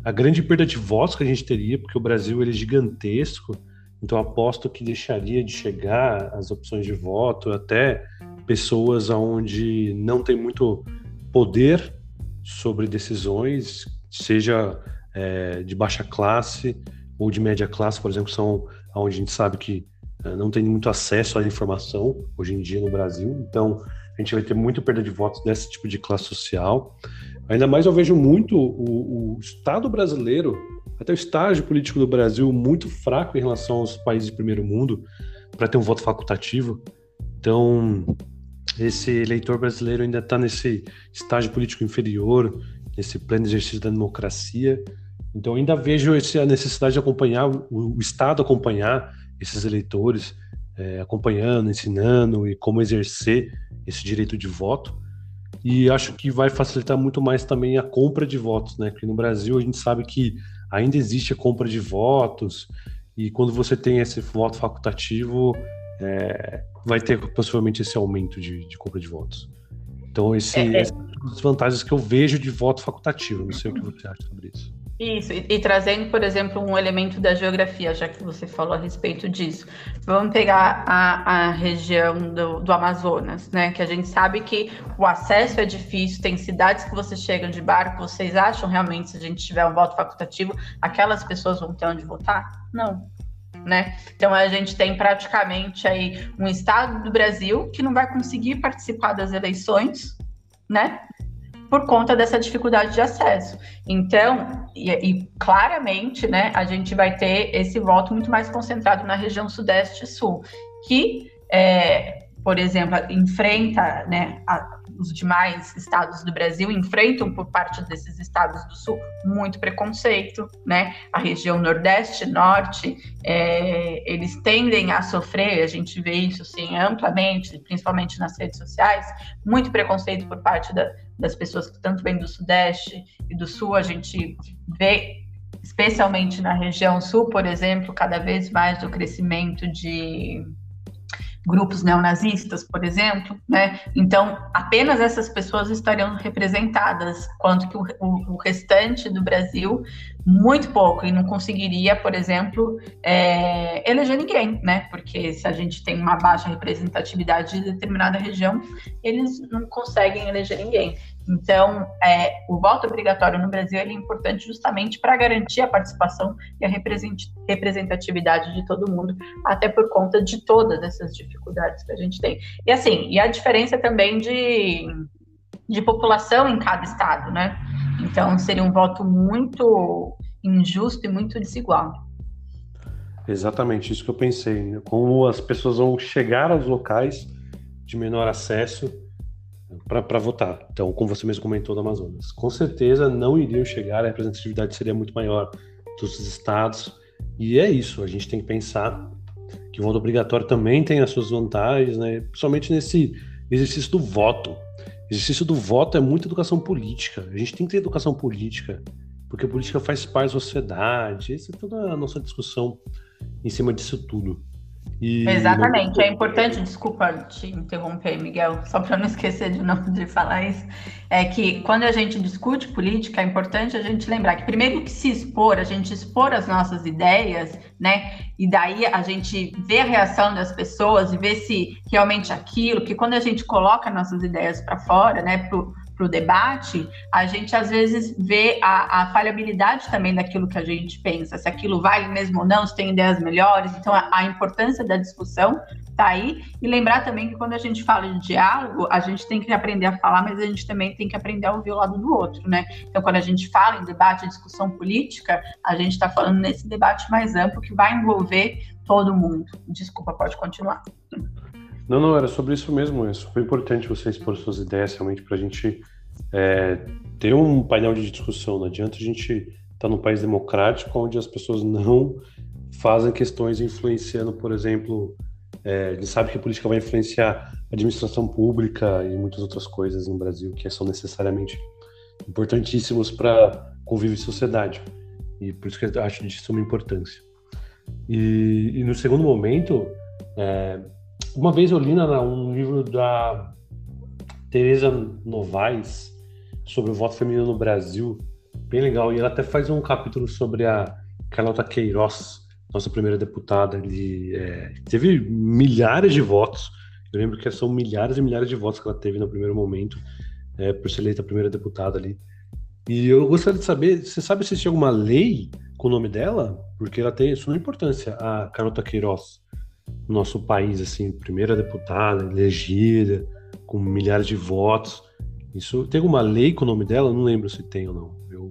Speaker 1: a grande perda de votos que a gente teria, porque o Brasil ele é gigantesco, então aposto que deixaria de chegar as opções de voto até pessoas onde não tem muito poder sobre decisões, seja é, de baixa classe ou de média classe, por exemplo, são onde a gente sabe que é, não tem muito acesso à informação hoje em dia no Brasil. Então, a gente vai ter muito perda de votos desse tipo de classe social. Ainda mais eu vejo muito o, o Estado brasileiro, até o estágio político do Brasil, muito fraco em relação aos países de primeiro mundo para ter um voto facultativo. Então, esse eleitor brasileiro ainda está nesse estágio político inferior, nesse pleno exercício da democracia. Então, ainda vejo esse, a necessidade de acompanhar, o, o Estado acompanhar esses eleitores, é, acompanhando, ensinando e como exercer esse direito de voto. E acho que vai facilitar muito mais também a compra de votos, né? Porque no Brasil a gente sabe que ainda existe a compra de votos, e quando você tem esse voto facultativo, é, vai ter possivelmente esse aumento de, de compra de votos. Então, esse, é, é. essas são as vantagens que eu vejo de voto facultativo. Não sei o que você acha sobre isso.
Speaker 3: Isso, e, e, trazendo, por exemplo, um elemento da geografia, já que você falou a respeito disso. Vamos pegar a, a região do, do, Amazonas, né? Que a gente sabe que o acesso é difícil, tem cidades que você chega de barco, vocês acham realmente, se a gente tiver um voto facultativo, aquelas pessoas vão ter onde votar? Não. Né? Então a gente tem praticamente aí um estado do Brasil que não vai conseguir participar das eleições, né? Por conta dessa dificuldade de acesso. Então, e, e, claramente, né, a gente vai ter esse voto muito mais concentrado na região sudeste e sul, que é, por exemplo, enfrenta, né, a, os demais estados do Brasil enfrentam por parte desses estados do Sul muito preconceito, né? A região Nordeste, Norte, é, eles tendem a sofrer, a gente vê isso sim amplamente, principalmente nas redes sociais, muito preconceito por parte da, das pessoas que tanto vêm do Sudeste e do Sul, a gente vê especialmente na região Sul, por exemplo, cada vez mais o crescimento de grupos neonazistas, por exemplo, né? Então, apenas essas pessoas estariam representadas, quanto que o, o, o restante do Brasil, muito pouco, e não conseguiria, por exemplo, é, eleger ninguém, né? Porque se a gente tem uma baixa representatividade de determinada região, eles não conseguem eleger ninguém. Então, é, o voto obrigatório no Brasil é importante justamente para garantir a participação e a representatividade de todo mundo, até por conta de todas essas dificuldades que a gente tem. E assim, e a diferença também de, de população em cada estado, né? Então, seria um voto muito injusto e muito desigual.
Speaker 1: Exatamente isso que eu pensei. Né? Como as pessoas vão chegar aos locais de menor acesso para votar. Então, como você mesmo comentou do Amazonas, com certeza não iriam chegar, a representatividade seria muito maior dos estados. E é isso, a gente tem que pensar que o voto obrigatório também tem as suas vantagens, né? principalmente nesse exercício do voto. O exercício do voto é muita educação política. A gente tem que ter educação política, porque a política faz parte da sociedade. Essa é toda a nossa discussão em cima disso tudo.
Speaker 3: E... Exatamente, é importante, desculpa te interromper, Miguel, só para não esquecer de não de falar isso, é que quando a gente discute política, é importante a gente lembrar que primeiro que se expor, a gente expor as nossas ideias, né? E daí a gente vê a reação das pessoas e vê se realmente aquilo, que quando a gente coloca nossas ideias para fora, né, pro, para o debate, a gente às vezes vê a, a, falhabilidade também daquilo que a gente pensa, se aquilo vale mesmo ou não, se tem ideias melhores. Então, a, a importância da discussão está aí. E lembrar também que quando a gente fala de diálogo, a gente tem que aprender a falar, mas a gente também tem que aprender a ouvir o lado do outro, né? Então, quando a gente fala em debate, discussão política, a gente está falando nesse debate mais amplo que vai envolver todo mundo. Desculpa, pode continuar.
Speaker 1: Não, não, era sobre isso mesmo. É super importante você expor suas ideias realmente para a gente é, ter um painel de discussão. Não adianta a gente estar tá num país democrático onde as pessoas não fazem questões influenciando, por exemplo, é, a gente sabe que a política vai influenciar a administração pública e muitas outras coisas no Brasil que são necessariamente importantíssimos para convívio em sociedade. E por isso que eu acho de suma importância. E, e no segundo momento, é, uma vez eu li um livro da Teresa Novaes sobre o voto feminino no Brasil, bem legal, e ela até faz um capítulo sobre a Carlota Queiroz, nossa primeira deputada, ele é, teve milhares de votos, eu lembro que são milhares e milhares de votos que ela teve no primeiro momento, é, por ser eleita a primeira deputada ali. E eu gostaria de saber, você sabe se tinha alguma lei com o nome dela? Porque ela tem sua importância, a Carlota Queiroz no nosso país, assim, primeira deputada, elegida, com milhares de votos. Isso tem alguma lei com o nome dela? Não lembro se tem ou não. Eu...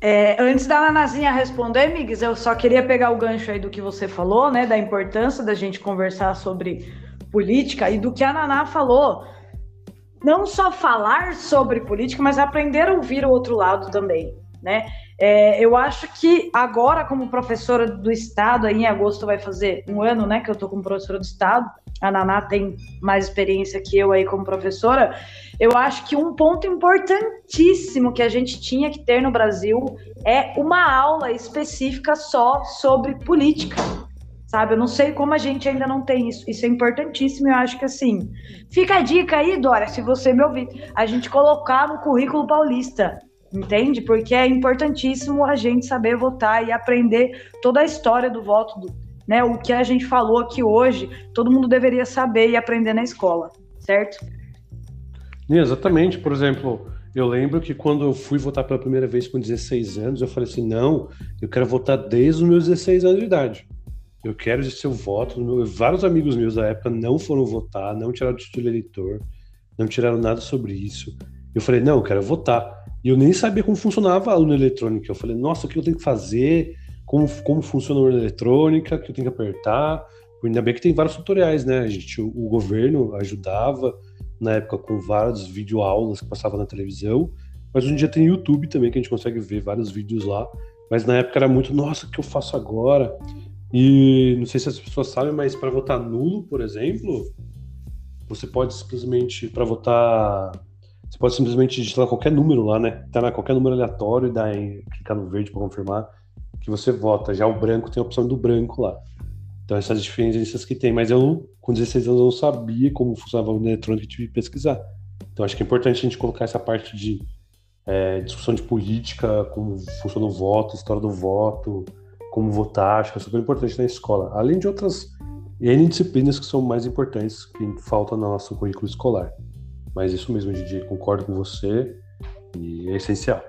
Speaker 2: É, antes da Nanazinha responder, Miguel, eu só queria pegar o gancho aí do que você falou, né? Da importância da gente conversar sobre política e do que a Naná falou. Não só falar sobre política, mas aprender a ouvir o outro lado também, né? É, eu acho que agora, como professora do Estado, aí em agosto vai fazer um ano, né, que eu estou como professora do Estado, a Naná tem mais experiência que eu aí como professora, eu acho que um ponto importantíssimo que a gente tinha que ter no Brasil é uma aula específica só sobre política, sabe? Eu não sei como a gente ainda não tem isso. Isso é importantíssimo. Eu acho que assim, fica a dica aí, Dora, se você me ouvir, a gente colocar no currículo paulista entende? Porque é importantíssimo a gente saber votar e aprender toda a história do voto, do, né? O que a gente falou aqui hoje, todo mundo deveria saber e aprender na escola, certo?
Speaker 1: Exatamente. Por exemplo, eu lembro que quando eu fui votar pela primeira vez com 16 anos, eu falei assim: não, eu quero votar desde os meus 16 anos de idade. Eu quero exercer o voto. Vários amigos meus da época não foram votar, não tiraram o título eleitor, não tiraram nada sobre isso. Eu falei: não, eu quero votar. E eu nem sabia como funcionava a urna eletrônica. Eu falei, nossa, o que eu tenho que fazer? Como, como funciona a urna eletrônica? O que eu tenho que apertar? ainda bem que tem vários tutoriais, né? A gente, o, o governo ajudava na época com várias videoaulas que passavam na televisão, mas hoje em dia tem YouTube também que a gente consegue ver vários vídeos lá. Mas na época era muito, nossa, o que eu faço agora? E não sei se as pessoas sabem, mas para votar nulo, por exemplo, você pode simplesmente, para votar, você pode simplesmente digitar qualquer número lá, né? Tá na qualquer número aleatório e dar em, clicar no verde para confirmar que você vota. Já o branco tem a opção do branco lá. Então essas diferenças que tem, mas eu com 16 anos eu não sabia como funcionava o eletrônico e tive que pesquisar. Então acho que é importante a gente colocar essa parte de é, discussão de política, como funciona o voto, história do voto, como votar, acho que é super importante na escola. Além de outras N disciplinas que são mais importantes que faltam no nosso currículo escolar. Mas isso mesmo, Didi, concordo com você e é essencial.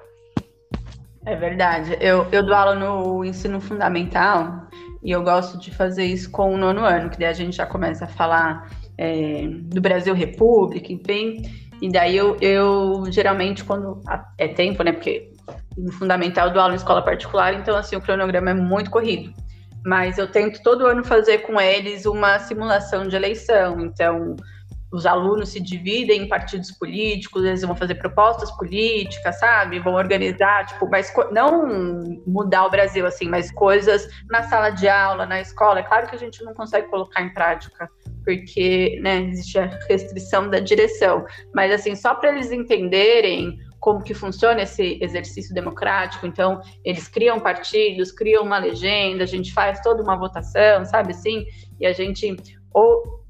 Speaker 3: É verdade. Eu, eu dou aula no ensino fundamental e eu gosto de fazer isso com o nono ano, que daí a gente já começa a falar é, do Brasil República, enfim. E daí eu, eu geralmente, quando é tempo, né? Porque no fundamental do aula em escola particular, então assim, o cronograma é muito corrido. Mas eu tento todo ano fazer com eles uma simulação de eleição. Então, os alunos se dividem em partidos políticos, eles vão fazer propostas políticas, sabe? Vão organizar, tipo, mas não mudar o Brasil assim, mas coisas na sala de aula, na escola. É claro que a gente não consegue colocar em prática, porque né, existe a restrição da direção. Mas assim, só para eles entenderem como que funciona esse exercício democrático. Então, eles criam partidos, criam uma legenda, a gente faz toda uma votação, sabe assim? E a gente ou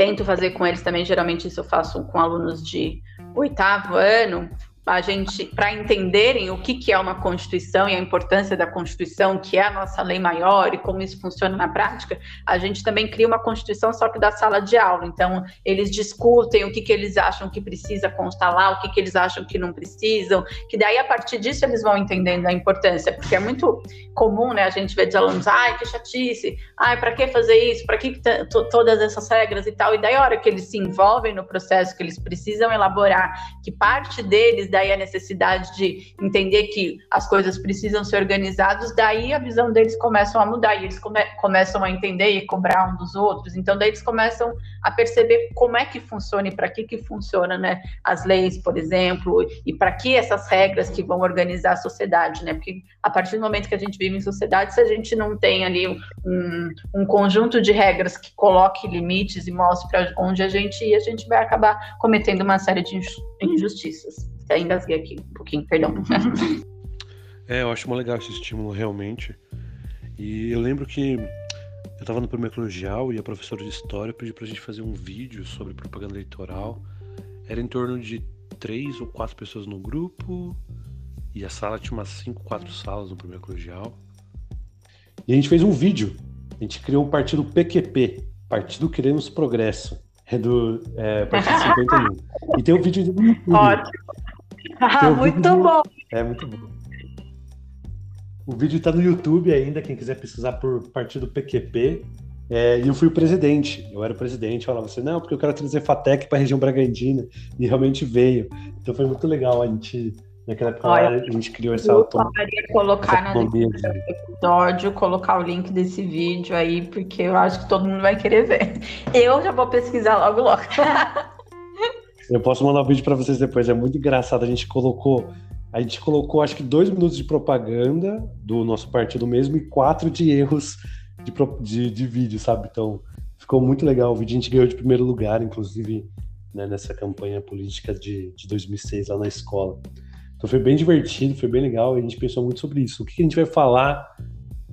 Speaker 3: tento fazer com eles também, geralmente isso eu faço com alunos de oitavo ano, a gente para entenderem o que, que é uma constituição e a importância da constituição, que é a nossa lei maior e como isso funciona na prática, a gente também cria uma constituição só que da sala de aula. Então eles discutem o que, que eles acham que precisa constar lá, o que, que eles acham que não precisam, que daí a partir disso eles vão entendendo a importância, porque é muito comum, né? A gente vê de alunos, ai que chatice, ai para que fazer isso, para que todas essas regras e tal. E daí a hora que eles se envolvem no processo, que eles precisam elaborar, que parte deles daí a necessidade de entender que as coisas precisam ser organizadas, daí a visão deles começam a mudar e eles come começam a entender e cobrar um dos outros. Então daí eles começam a perceber como é que funciona e para que que funciona, né, as leis, por exemplo, e para que essas regras que vão organizar a sociedade, né? Porque a partir do momento que a gente vive em sociedade, se a gente não tem ali um, um conjunto de regras que coloque limites e mostre para onde a gente ir, a gente vai acabar cometendo uma série de injustiças. Até engasguei aqui um pouquinho, perdão.
Speaker 1: É, eu acho muito legal esse estímulo realmente. E eu lembro que eu estava no primeiro colegial e a professora de história pediu pra gente fazer um vídeo sobre propaganda eleitoral. Era em torno de três ou quatro pessoas no grupo e a sala tinha umas cinco, quatro salas no primeiro colegial. E a gente fez um vídeo. A gente criou um partido PQP, Partido Queremos Progresso. É do é, Partido 51. E tem um vídeo do YouTube.
Speaker 2: Ótimo. Ah, muito bom.
Speaker 1: É muito bom. O vídeo está no YouTube ainda, quem quiser pesquisar por partido PQP. É, e eu fui o presidente, eu era o presidente, falava assim, não, porque eu quero trazer FATEC para a região Bragandina, e realmente veio. Então foi muito legal a gente, naquela época, Olha, a gente criou essa
Speaker 3: autonomia. colocar essa no episódio, colocar o link desse vídeo aí, porque eu acho que todo mundo vai querer ver. Eu já vou pesquisar logo, logo.
Speaker 1: Eu posso mandar um vídeo para vocês depois, é muito engraçado. A gente colocou, a gente colocou acho que dois minutos de propaganda do nosso partido mesmo e quatro de erros de, de, de vídeo, sabe? Então ficou muito legal. O vídeo a gente ganhou de primeiro lugar, inclusive né, nessa campanha política de, de 2006 lá na escola. Então foi bem divertido, foi bem legal. A gente pensou muito sobre isso. O que a gente vai falar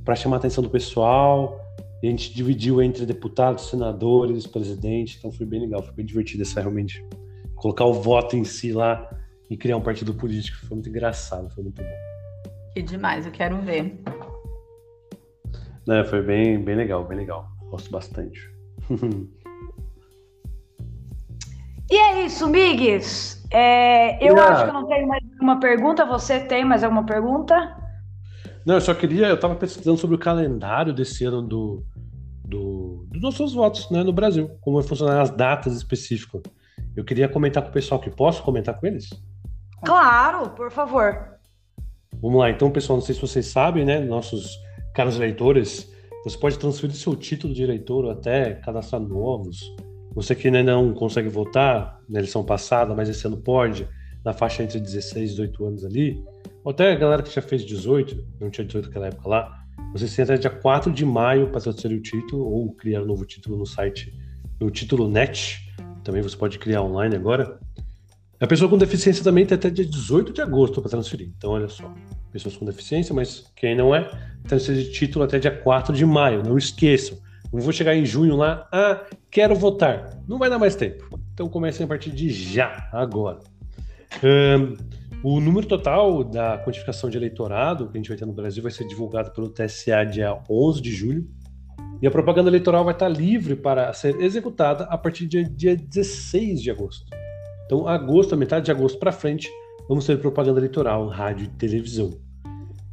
Speaker 1: para chamar a atenção do pessoal? A gente dividiu entre deputados, senadores, presidente. Então foi bem legal, foi bem divertido essa realmente colocar o voto em si lá e criar um partido político. Foi muito engraçado, foi muito bom.
Speaker 3: Que demais, eu quero ver.
Speaker 1: É, foi bem, bem legal, bem legal. Gosto bastante.
Speaker 2: e é isso, Migues. É, eu acho que eu não tenho mais uma pergunta. Você tem mais alguma pergunta?
Speaker 1: Não, eu só queria. Eu estava pesquisando sobre o calendário desse ano do, do, dos nossos votos né, no Brasil, como vai funcionar as datas específicas. Eu queria comentar com o pessoal que posso comentar com eles?
Speaker 2: Claro, por favor.
Speaker 1: Vamos lá, então, pessoal, não sei se vocês sabem, né? Nossos caros leitores, Você pode transferir seu título de eleitor ou até cadastrar novos. Você que ainda não consegue votar na eleição passada, mas esse ano pode, na faixa entre 16 e 18 anos ali, ou até a galera que já fez 18, não tinha 18 naquela época lá, você tem até dia 4 de maio para transferir o título ou criar um novo título no site, no título NET. Também você pode criar online agora. A pessoa com deficiência também tem até dia 18 de agosto para transferir. Então, olha só. Pessoas com deficiência, mas quem não é, transferir título até dia 4 de maio. Não esqueçam. Não vou chegar em junho lá, ah, quero votar. Não vai dar mais tempo. Então comecem a partir de já, agora. Um, o número total da quantificação de eleitorado que a gente vai ter no Brasil vai ser divulgado pelo TSA dia 11 de julho. E a propaganda eleitoral vai estar livre para ser executada a partir do dia 16 de agosto. Então, agosto, metade de agosto para frente, vamos ter propaganda eleitoral, rádio e televisão.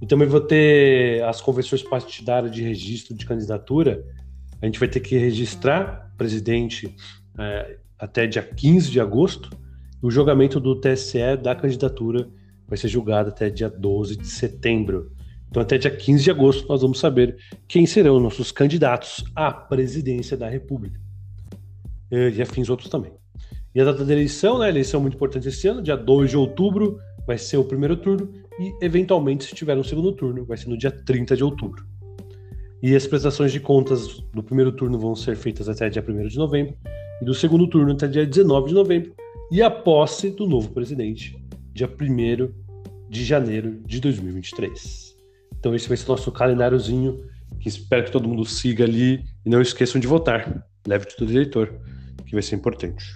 Speaker 1: E também vou ter as convenções partidárias de registro de candidatura. A gente vai ter que registrar presidente é, até dia 15 de agosto. E o julgamento do TSE da candidatura vai ser julgado até dia 12 de setembro. Então, até dia 15 de agosto, nós vamos saber quem serão nossos candidatos à presidência da República. E afins outros também. E a data da eleição, né? Eleição muito importante esse ano, dia 2 de outubro vai ser o primeiro turno e, eventualmente, se tiver um segundo turno, vai ser no dia 30 de outubro. E as prestações de contas do primeiro turno vão ser feitas até dia 1 de novembro e do segundo turno até dia 19 de novembro e a posse do novo presidente, dia 1 de janeiro de 2023. Então esse vai ser o nosso calendáriozinho, que espero que todo mundo siga ali e não esqueçam de votar. Leve tudo eleitor, que vai ser importante.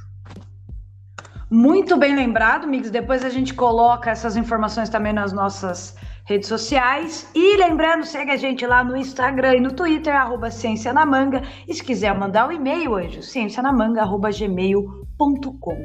Speaker 2: Muito bem lembrado, Mix. Depois a gente coloca essas informações também nas nossas redes sociais. E lembrando, segue a gente lá no Instagram e no Twitter, arroba Ciência na Manga. E se quiser mandar um e-mail, anjo, ciencianamanga.gmail.com.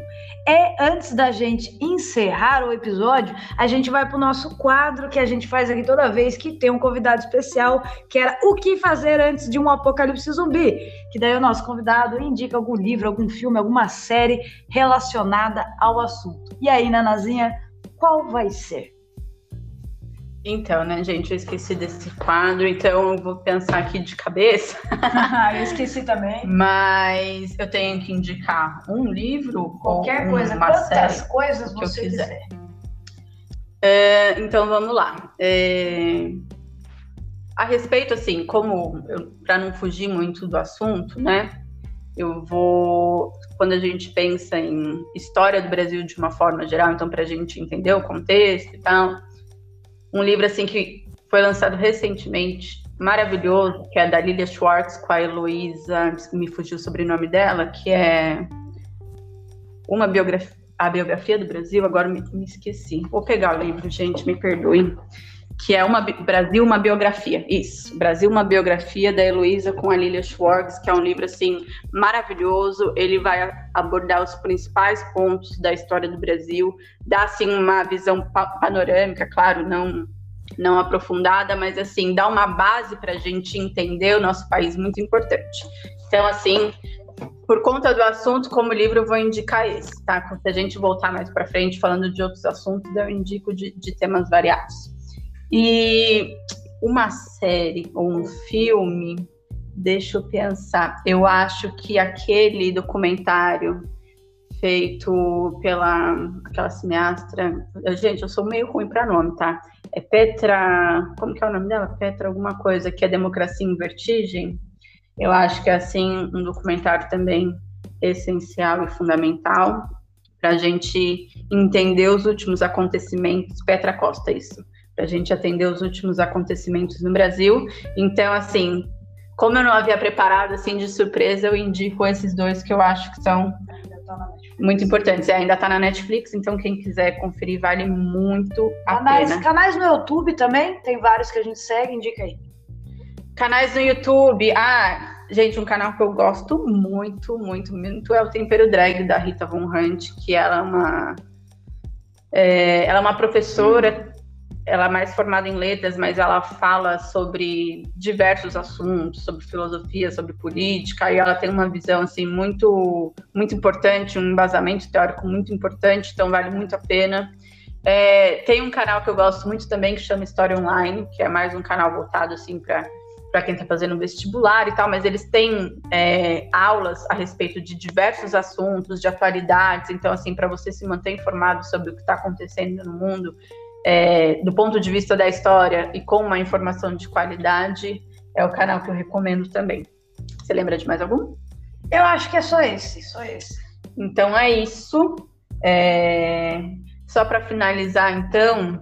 Speaker 2: E antes da gente encerrar o episódio, a gente vai para o nosso quadro que a gente faz aqui toda vez que tem um convidado especial, que era o que fazer antes de um apocalipse zumbi. Que daí o nosso convidado indica algum livro, algum filme, alguma série relacionada ao assunto. E aí, Nanazinha, qual vai ser?
Speaker 3: Então, né, gente, eu esqueci desse quadro, então eu vou pensar aqui de cabeça.
Speaker 2: eu esqueci também.
Speaker 3: Mas eu tenho que indicar um livro
Speaker 2: qualquer coisa, uma quantas série coisas que eu quiser.
Speaker 3: É, então vamos lá. É, a respeito, assim, como para não fugir muito do assunto, né? Eu vou, quando a gente pensa em história do Brasil de uma forma geral, então para a gente entender o contexto e tal um livro assim que foi lançado recentemente, maravilhoso, que é da Lilia Schwartz com a Heloísa, me fugiu o sobrenome dela, que é uma biografia, a biografia do Brasil, agora me, me esqueci. Vou pegar o livro, gente, me perdoem. Que é uma Brasil, uma biografia. Isso, Brasil, uma biografia da Heloísa com a Lilia Schwartz, que é um livro assim maravilhoso. Ele vai abordar os principais pontos da história do Brasil, dá assim uma visão panorâmica, claro, não não aprofundada, mas assim dá uma base para a gente entender o nosso país muito importante. Então, assim, por conta do assunto, como livro, eu vou indicar esse, tá? Se a gente voltar mais para frente falando de outros assuntos, eu indico de, de, temas variados. E uma série ou um filme, deixa eu pensar. Eu acho que aquele documentário feito pela aquela cineasta. Gente, eu sou meio ruim para nome, tá? É Petra. Como que é o nome dela? Petra, alguma coisa, que é Democracia em Vertigem. Eu acho que é assim um documentário também essencial e fundamental para a gente entender os últimos acontecimentos. Petra Costa, isso. Para a gente atender os últimos acontecimentos no Brasil. Então, assim, como eu não havia preparado assim de surpresa, eu indico esses dois que eu acho que são muito importante. É, ainda está na Netflix, então quem quiser conferir vale muito a
Speaker 2: canais,
Speaker 3: pena.
Speaker 2: Canais no YouTube também, tem vários que a gente segue, indica aí.
Speaker 3: Canais no YouTube, ah, gente, um canal que eu gosto muito, muito, muito é o Tempero Drag da Rita Von Hunt, que ela é uma é, ela é uma professora ela é mais formada em letras, mas ela fala sobre diversos assuntos, sobre filosofia, sobre política, e ela tem uma visão assim muito muito importante, um embasamento teórico muito importante, então vale muito a pena. É, tem um canal que eu gosto muito também que chama História Online, que é mais um canal voltado assim para para quem está fazendo vestibular e tal, mas eles têm é, aulas a respeito de diversos assuntos, de atualidades. Então, assim, para você se manter informado sobre o que está acontecendo no mundo, é, do ponto de vista da história e com uma informação de qualidade, é o canal que eu recomendo também. Você lembra de mais algum?
Speaker 2: Eu acho que é só esse, só esse.
Speaker 3: Então é isso. É... Só para finalizar, então,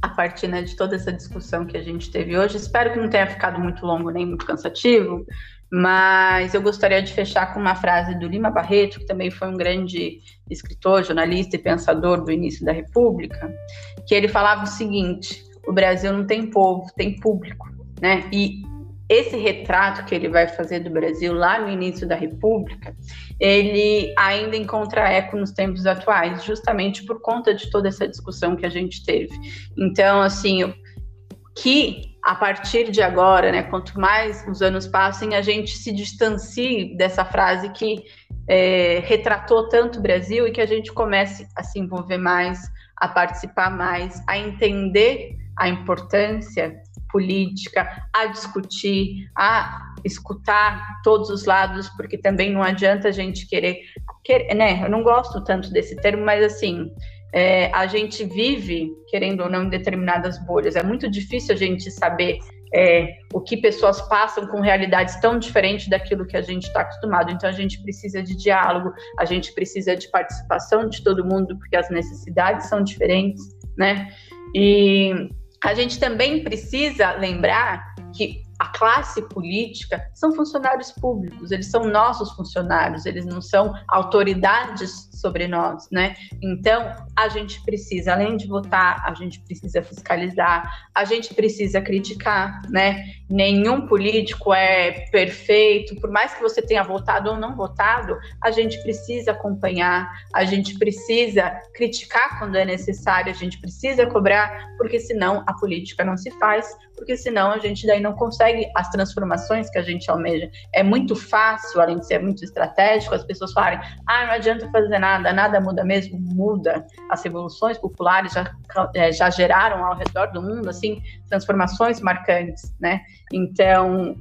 Speaker 3: a partir né, de toda essa discussão que a gente teve hoje, espero que não tenha ficado muito longo nem muito cansativo, mas eu gostaria de fechar com uma frase do Lima Barreto, que também foi um grande escritor, jornalista e pensador do início da República, que ele falava o seguinte: o Brasil não tem povo, tem público, né? E esse retrato que ele vai fazer do Brasil lá no início da República, ele ainda encontra eco nos tempos atuais, justamente por conta de toda essa discussão que a gente teve. Então, assim, que a partir de agora, né, quanto mais os anos passem, a gente se distancie dessa frase que é, retratou tanto o Brasil e que a gente comece a se envolver mais, a participar mais, a entender a importância política, a discutir, a escutar todos os lados, porque também não adianta a gente querer, querer né? Eu não gosto tanto desse termo, mas assim, é, a gente vive, querendo ou não, em determinadas bolhas. É muito difícil a gente saber é, o que pessoas passam com realidades tão diferentes daquilo que a gente está acostumado. Então, a gente precisa de diálogo, a gente precisa de participação de todo mundo, porque as necessidades são diferentes, né? E a gente também precisa lembrar que a classe política são funcionários públicos, eles são nossos funcionários, eles não são autoridades sobre nós, né? Então, a gente precisa, além de votar, a gente precisa fiscalizar, a gente precisa criticar, né? Nenhum político é perfeito, por mais que você tenha votado ou não votado, a gente precisa acompanhar, a gente precisa criticar quando é necessário, a gente precisa cobrar, porque senão a política não se faz, porque senão a gente daí não consegue as transformações que a gente almeja. É muito fácil, além de ser muito estratégico, as pessoas falarem: ah, não adianta fazer nada nada, muda mesmo, muda. As revoluções populares já, é, já geraram ao redor do mundo, assim, transformações marcantes, né? Então,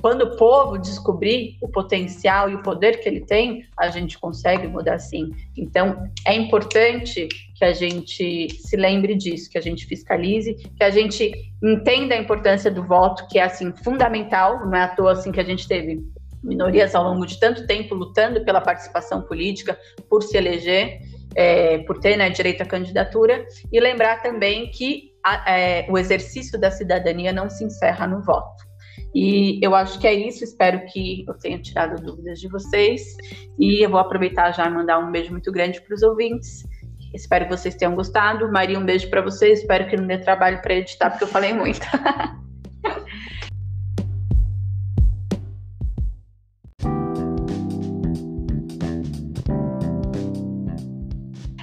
Speaker 3: quando o povo descobrir o potencial e o poder que ele tem, a gente consegue mudar sim. Então, é importante que a gente se lembre disso, que a gente fiscalize, que a gente entenda a importância do voto, que é assim fundamental, não é à toa assim que a gente teve minorias ao longo de tanto tempo lutando pela participação política, por se eleger, é, por ter né, direito à candidatura, e lembrar também que a, é, o exercício da cidadania não se encerra no voto. E eu acho que é isso, espero que eu tenha tirado dúvidas de vocês, e eu vou aproveitar já e mandar um beijo muito grande para os ouvintes. Espero que vocês tenham gostado. Maria, um beijo para vocês. Espero que não dê trabalho para editar, porque eu falei muito.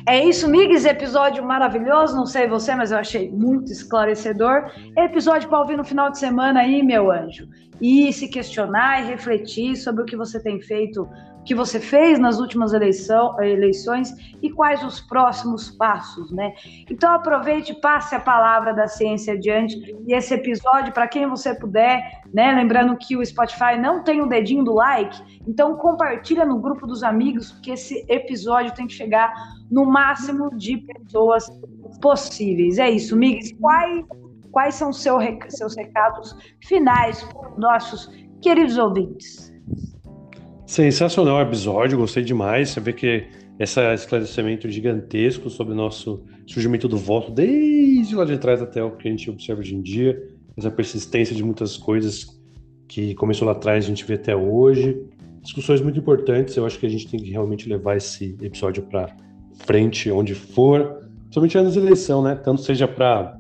Speaker 2: É isso, Migs, episódio maravilhoso. Não sei você, mas eu achei muito esclarecedor. Episódio para ouvir no final de semana aí, meu anjo. E se questionar e refletir sobre o que você tem feito, o que você fez nas últimas eleições e quais os próximos passos, né? Então aproveite, passe a palavra da ciência adiante. E esse episódio, para quem você puder, né? Lembrando que o Spotify não tem o dedinho do like, então compartilha no grupo dos amigos, porque esse episódio tem que chegar no máximo de pessoas possíveis. É isso, Miguel. Quais, quais são seu, seus recados finais para os nossos queridos ouvintes?
Speaker 1: Sensacional episódio, gostei demais. Você vê que esse esclarecimento gigantesco sobre o nosso surgimento do voto, desde lá de trás até o que a gente observa hoje em dia, essa persistência de muitas coisas que começou lá atrás, a gente vê até hoje. Discussões muito importantes, eu acho que a gente tem que realmente levar esse episódio para frente, onde for, principalmente nas eleições, né? Tanto seja para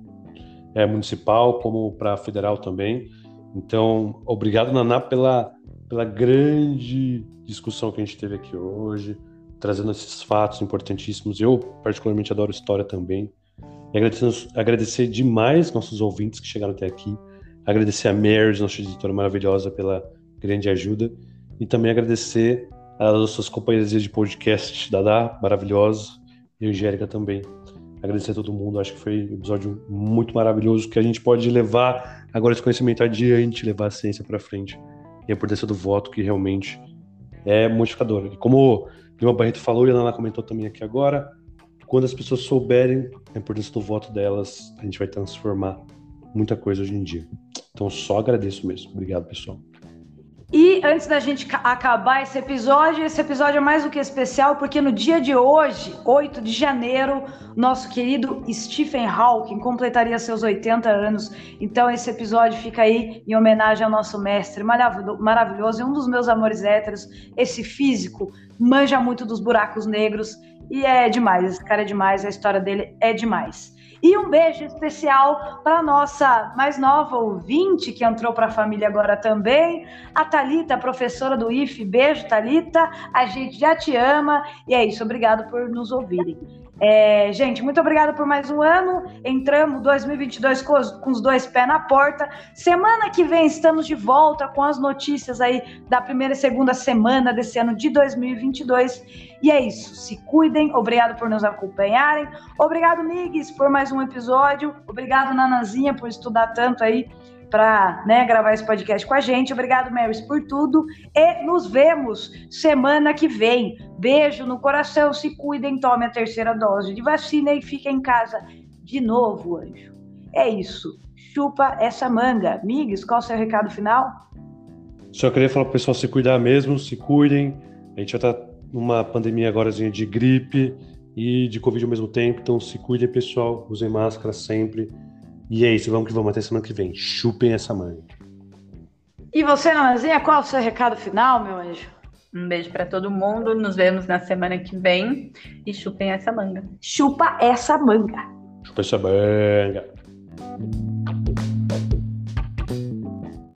Speaker 1: é, municipal como para federal também. Então, obrigado, Naná, pela, pela grande discussão que a gente teve aqui hoje, trazendo esses fatos importantíssimos. Eu, particularmente, adoro história também. E agradecer demais nossos ouvintes que chegaram até aqui. Agradecer a Mary, nossa editora maravilhosa, pela grande ajuda. E também agradecer as suas companheiras de podcast, Dada, maravilhosa, e Angélica também. Agradecer a todo mundo, acho que foi um episódio muito maravilhoso que a gente pode levar Agora, esse conhecimento adiante, levar a ciência para frente. E a importância do voto, que realmente é modificador. E como o Lima Barreto falou e a Ana comentou também aqui agora, quando as pessoas souberem a importância do voto delas, a gente vai transformar muita coisa hoje em dia. Então, só agradeço mesmo. Obrigado, pessoal.
Speaker 2: E antes da gente acabar esse episódio, esse episódio é mais do que especial, porque no dia de hoje, 8 de janeiro, nosso querido Stephen Hawking completaria seus 80 anos. Então, esse episódio fica aí em homenagem ao nosso mestre maravilhoso e um dos meus amores héteros, esse físico, manja muito dos buracos negros e é demais. Esse cara é demais, a história dele é demais. E um beijo especial para nossa mais nova ouvinte que entrou para a família agora também, a Talita, professora do IF. Beijo, Talita. A gente já te ama e é isso. Obrigado por nos ouvirem. É, gente, muito obrigada por mais um ano. Entramos 2022 com os, com os, dois pés na porta. Semana que vem estamos de volta com as notícias aí da primeira e segunda semana desse ano de 2022. E é isso. Se cuidem. Obrigado por nos acompanharem. Obrigado, Migues, por mais um episódio. Obrigado, Nanazinha, por estudar tanto aí para né, gravar esse podcast com a gente. Obrigado, Marys, por tudo. E nos vemos semana que vem. Beijo no coração, se cuidem, tome a terceira dose de vacina e fiquem em casa de novo, anjo. É isso. Chupa essa manga. Migues, qual o seu recado final?
Speaker 1: Só queria falar para o pessoal se cuidar mesmo, se cuidem. A gente já está numa pandemia agora de gripe e de Covid ao mesmo tempo, então se cuidem, pessoal. Usem máscara sempre e é isso, vamos que vamos até semana que vem. Chupem essa mãe.
Speaker 2: E você, Nanzinha, qual é o seu recado final, meu anjo?
Speaker 3: Um beijo para todo mundo. Nos vemos na semana que vem. E chupem essa manga.
Speaker 2: Chupa essa manga.
Speaker 1: Chupa essa manga.